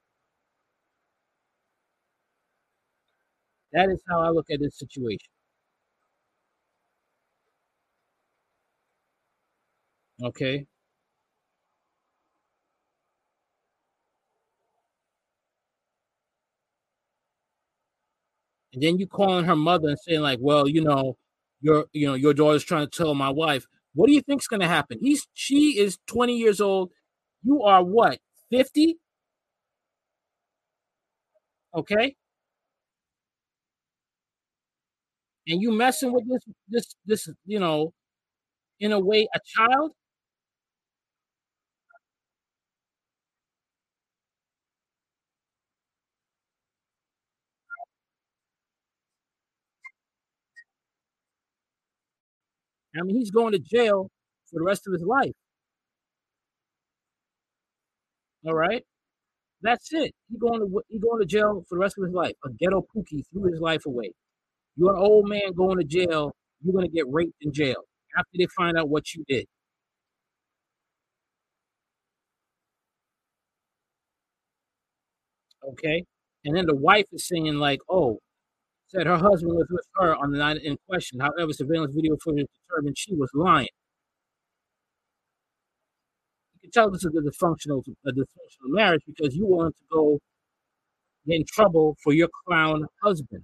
That is how I look at this situation. Okay. And then you calling her mother and saying like, well, you know, your you know your daughter's trying to tell my wife. What do you think's going to happen? He's she is 20 years old. You are what? 50? Okay? And you messing with this this this you know, in a way a child? I mean, he's going to jail for the rest of his life. All right? That's it. He going to he going to jail for the rest of his life. A ghetto pookie threw his life away. You're an old man going to jail. You're gonna get raped in jail after they find out what you did. Okay? And then the wife is saying like, "Oh, said her husband was with her on the night in question. However, surveillance video footage determined she was lying. You can tell this is a dysfunctional a dysfunctional marriage because you want to go get in trouble for your clown husband.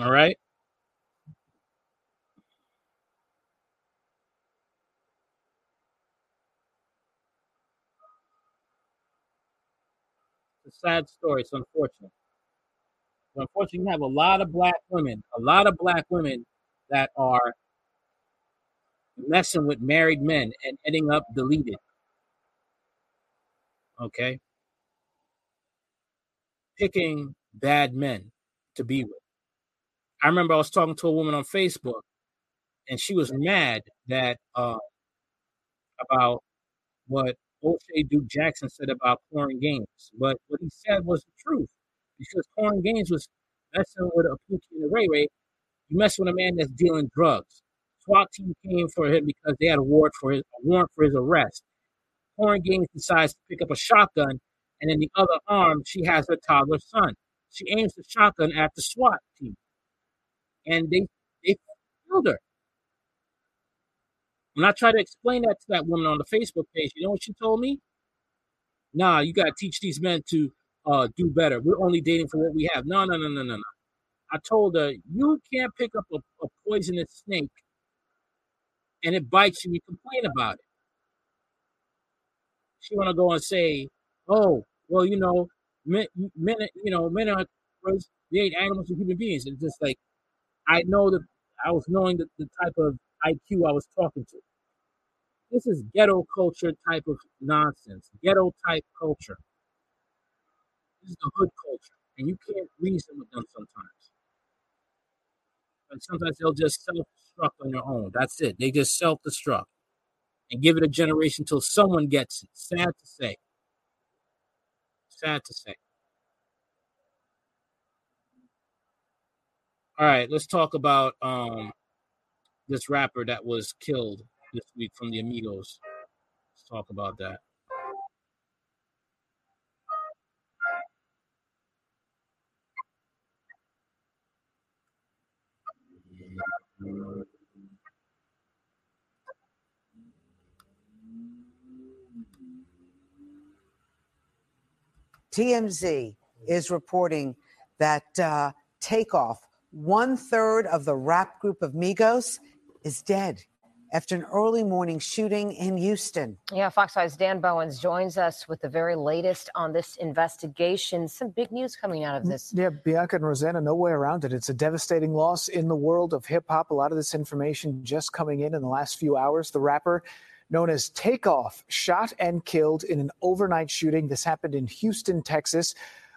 All right. Sad story. It's unfortunate. Unfortunately, you have a lot of black women, a lot of black women that are messing with married men and ending up deleted. Okay. Picking bad men to be with. I remember I was talking to a woman on Facebook and she was mad that uh, about what O'Shea Duke Jackson said about Korryn Gaines. But what he said was the truth because Korryn Gaines was messing with a Pookie and a Ray Ray. You mess with a man that's dealing drugs. SWAT team came for him because they had a warrant for his warrant for his arrest. Korryn Gaines decides to pick up a shotgun, and in the other arm, she has her toddler son. She aims the shotgun at the SWAT team, and they they killed her. When I tried to explain that to that woman on the Facebook page, you know what she told me? Nah, you gotta teach these men to uh, do better. We're only dating for what we have. No, no, no, no, no, no. I told her you can't pick up a, a poisonous snake and it bites you. You complain about it. She want to go and say, "Oh, well, you know, men, men, you know, men are they ain't animals and human beings." It's just like I know that I was knowing the, the type of IQ I was talking to. This is ghetto culture type of nonsense, ghetto type culture. This is the hood culture, and you can't reason with them sometimes. And sometimes they'll just self-destruct on their own. That's it. They just self-destruct and give it a generation till someone gets it. Sad to say. Sad to say. All right, let's talk about um this rapper that was killed this week from the Amigos. Let's talk about that. TMZ is reporting that uh, Takeoff, one third of the rap group of Migos, is dead after an early morning shooting in Houston. Yeah, Fox 5's Dan Bowens joins us with the very latest on this investigation. Some big news coming out of mm, this. Yeah, Bianca and Rosanna, no way around it. It's a devastating loss in the world of hip hop. A lot of this information just coming in in the last few hours. The rapper known as Takeoff shot and killed in an overnight shooting. This happened in Houston, Texas.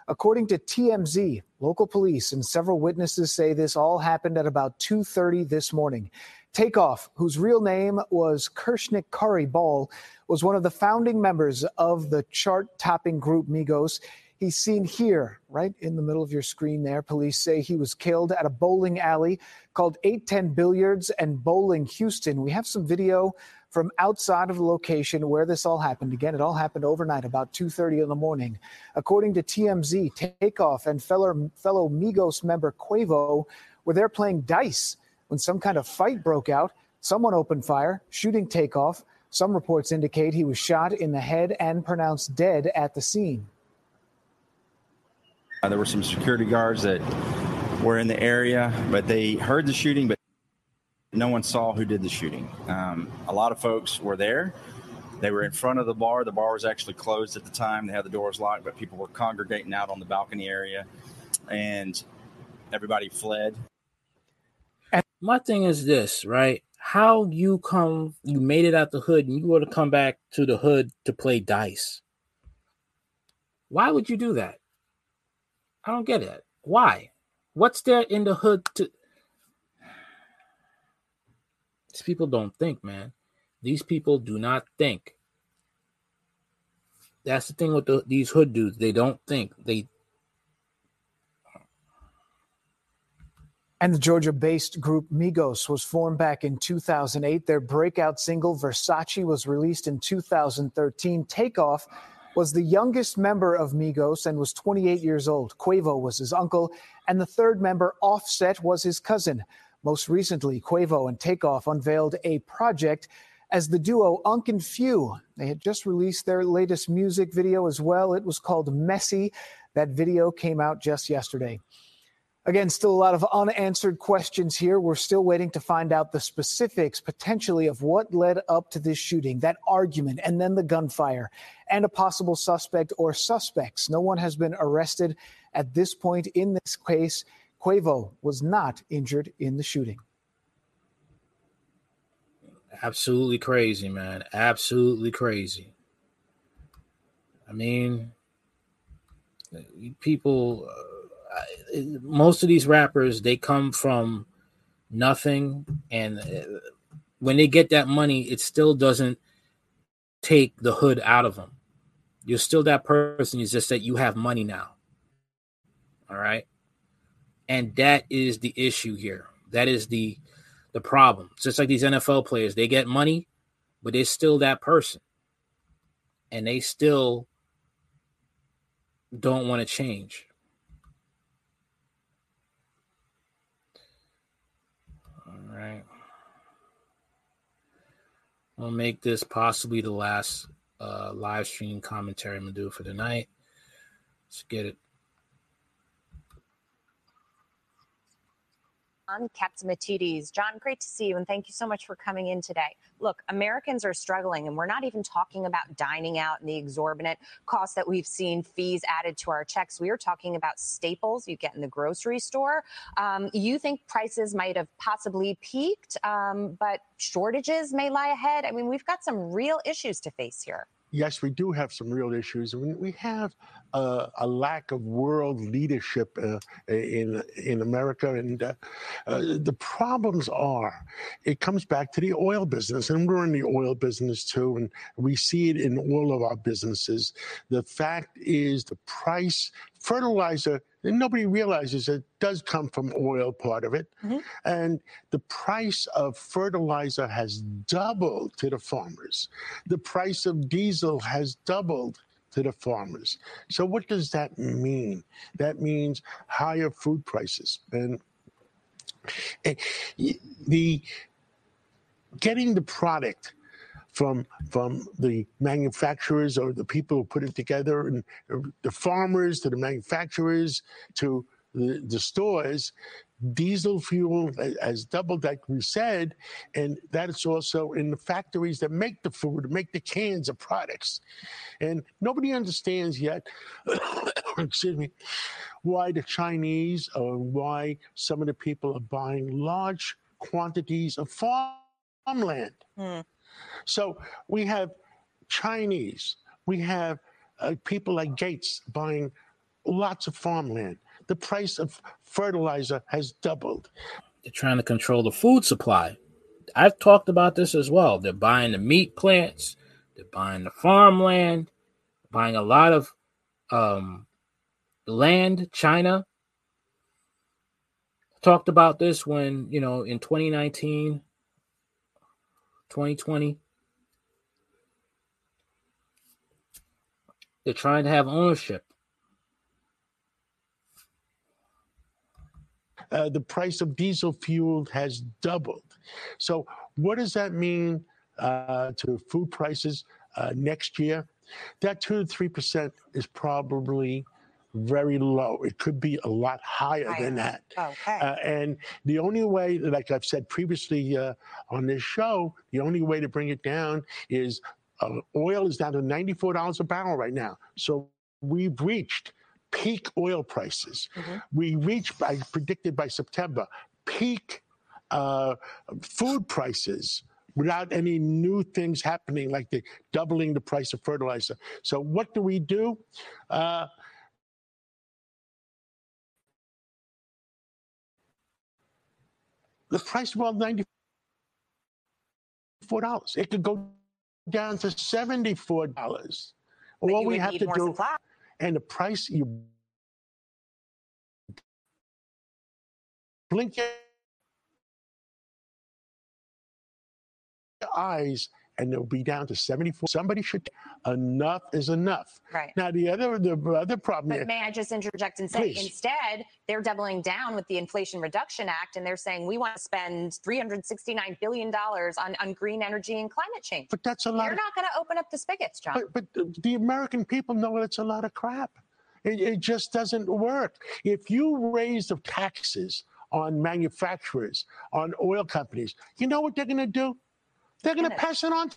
According to TMZ, local police and several witnesses say this all happened at about 2:30 this morning. Takeoff, whose real name was Kirsnick Khari Ball, was one of the founding members of the chart-topping group Migos. He's seen here, right in the middle of your screen there. Police say he was killed at a bowling alley called 810 Billiards and Bowling Houston. We have some video from outside of the location where this all happened. Again, it all happened overnight, about 2:30 in the morning. According to TMZ, Takeoff and fellow fellow Migos member Quavo were there playing dice when some kind of fight broke out. Someone opened fire, shooting Takeoff. Some reports indicate he was shot in the head and pronounced dead at the scene. Uh, there were some security guards that were in the area, but they heard the shooting, but no one saw who did the shooting. Um, a lot of folks were there. They were in front of the bar. The bar was actually closed at the time. They had the doors locked, but people were congregating out on the balcony area, and everybody fled. My thing is this, right? How you come, you made it out the hood, and you want to come back to the hood to play dice. Why would you do that? I don't get it. Why? What's there in the hood to? These people don't think, man. These people do not think. That's the thing with the, these hood dudes. They don't think. They And the Georgia based group Migos was formed back in 2008. Their breakout single, Versace, was released in 2013. Takeoff was the youngest member of Migos and was 28 years old. Quavo was his uncle, and the third member, Offset, was his cousin. Most recently, Quavo and Takeoff unveiled a project as the duo Unc and Phew. They had just released their latest music video as well. It was called Messy. That video came out just yesterday. Again, still a lot of unanswered questions here. We're still waiting to find out the specifics potentially of what led up to this shooting, that argument, and then the gunfire, and a possible suspect or suspects. No one has been arrested at this point in this case. Quavo was not injured in the shooting. absolutely crazy, man. Absolutely crazy. I mean, people. Uh, most of these rappers they come from nothing. And uh, when they get that money it still doesn't take the hood out of them you're still that person. It's just that you have money now. All right? And that is the issue here. That is the the problem. It's just like these nfl players they get money but they're still that person. And they still don't want to change All right. I'll make this possibly the last uh, live stream commentary I'm gonna do for tonight. Let's get it. Catsimatidis. John, great to see you, and thank you so much for coming in today. Look, Americans are struggling, and we're not even talking about dining out and the exorbitant costs that we've seen, fees added to our checks. We are talking about staples you get in the grocery store. Um, you think prices might have possibly peaked, um, but shortages may lie ahead. I mean, we've got some real issues to face here. yes, we do have some real issues. We have uh, a lack of world leadership uh, in in America, and uh, uh, the problems are it comes back to the oil business, and we're in the oil business too, and we see it in all of our businesses. The fact is, the price fertilizer. And nobody realizes it does come from oil, part of it. And the price of fertilizer has doubled to the farmers. The price of diesel has doubled to the farmers. So, what does that mean? That means higher food prices. And eh, the getting the product from from the manufacturers or the people who put it together and uh, the farmers to the manufacturers to the, the stores diesel fuel as double like we said and that's also in the factories that make the food make the cans of products. And nobody understands yet excuse me why the chinese or why some of the people are buying large quantities of farmland. So we have Chinese, we have uh, people like Gates buying lots of farmland. The price of fertilizer has doubled. They're trying to control the food supply. I've talked about this as well. They're buying the meat plants, they're buying the farmland, buying a lot of um, land. China talked about this when, you know, in 2019, 2020. They're trying to have ownership. Uh, the price of diesel fuel has doubled. So, what does that mean uh, to food prices uh, next year? That two to three percent is probably very low. It could be a lot higher, than that. Okay. Uh, and the only way, like I've said previously uh, on this show, the only way to bring it down is uh, oil is down to $94 a barrel right now. So we've reached peak oil prices. We reached, by predicted by September, peak uh, food prices without any new things happening, like the doubling the price of fertilizer. So what do we do? Uh, the price of oil ninety four dollars. It could go down to seventy four dollars. All we have to do, supply. And the price you blink your eyes, and they'll be down to seventy four. Somebody should. Enough is enough. Right. Now the other the other problem. But is- may I just interject and say, Please. instead, they're doubling down with the Inflation Reduction Act, and they're saying we want to spend $369 billion on, on green energy and climate change. But that's a lot You're of- not going to open up the spigots, John. But, but uh, the American people know it's a lot of crap. It, it just doesn't work. If you raise the taxes on manufacturers, on oil companies, you know what they're going to do? They're going to pass it on to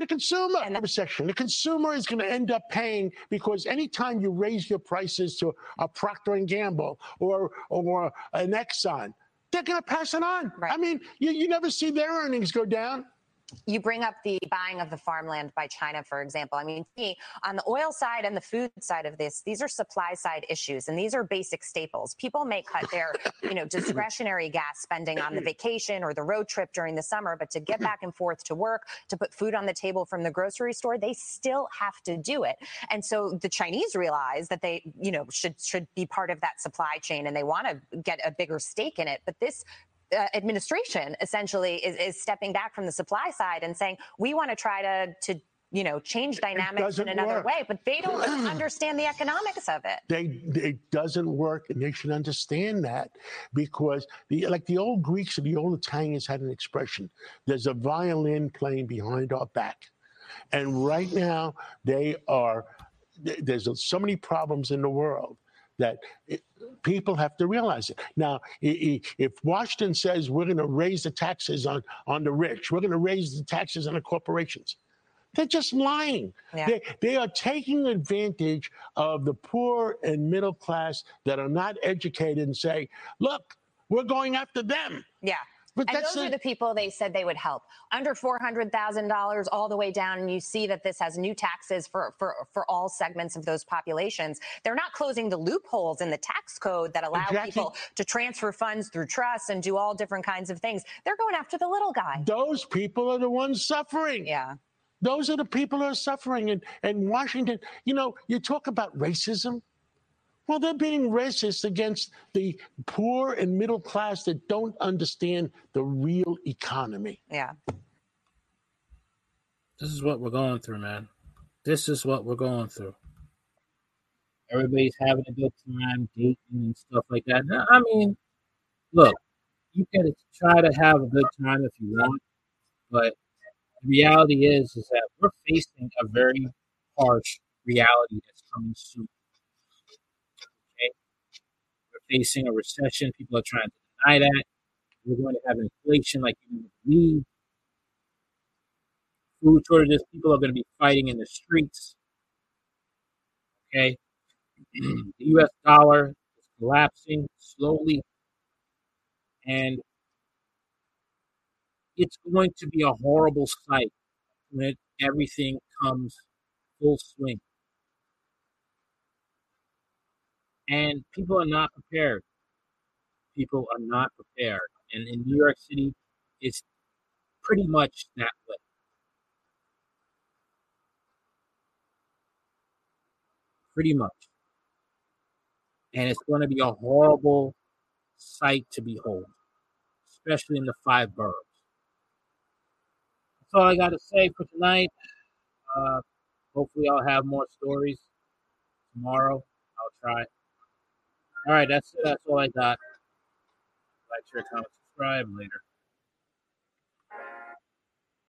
the consumer. And section, the consumer is going to end up paying because anytime you raise your prices to a Procter and Gamble or or an Exxon, they're going to pass it on. I mean, you, you never see their earnings go down. You bring up the buying of the farmland by China, for example. I mean, on the oil side and the food side of this, these are supply side issues, and these are basic staples. People may cut their, you know, discretionary gas spending on the vacation or the road trip during the summer, but to get back and forth to work, to put food on the table from the grocery store, they still have to do it. And so the Chinese realize that they, you know, should should be part of that supply chain, and they want to get a bigger stake in it. But this uh, administration essentially is, is stepping back from the supply side and saying we want to try to to you know change dynamics in another work. way but they don't understand the economics of it They it doesn't work, and they should understand that because the like the old Greeks and the old Italians had an expression: "There's a violin playing behind our back." And right now, they are, there's so many problems in the world that it, people have to realize it. Now, if Washington says we're going to raise the taxes on, on the rich, we're going to raise the taxes on the corporations, they're just lying. Yeah. They, they are taking advantage of the poor and middle class that are not educated and say, look, we're going after them. Yeah. But and those the- are the people they said they would help. Under four hundred thousand dollars, all the way down, and you see that this has new taxes for, for for all segments of those populations. They're not closing the loopholes in the tax code that allow Exactly. people to transfer funds through trusts and do all different kinds of things. They're going after the little guy. Those people are the ones suffering. Yeah. Those are the people who are suffering. And, and Washington, you know, you talk about racism. Well, they're being racist against the poor and middle class that don't understand the real economy. Yeah. This is what we're going through, man. This is what we're going through. Everybody's having a good time dating and stuff like that. Now, I mean, look, you can try to have a good time if you want, but the reality is, is that we're facing a very harsh reality that's coming soon. Facing a recession. People are trying to deny that. We're going to have inflation like you wouldn't. Food shortages. People are going to be fighting in the streets. Okay, the U.S. dollar is collapsing slowly, and it's going to be a horrible sight when everything comes full swing. And people are not prepared. People are not prepared. And in New York City, it's pretty much that way. Pretty much. And it's going to be a horrible sight to behold, especially in the five boroughs. That's all I got to say for tonight. Uh, hopefully, I'll have more stories tomorrow. I'll try. All right, that's that's all I got. Like, share, comment, subscribe later.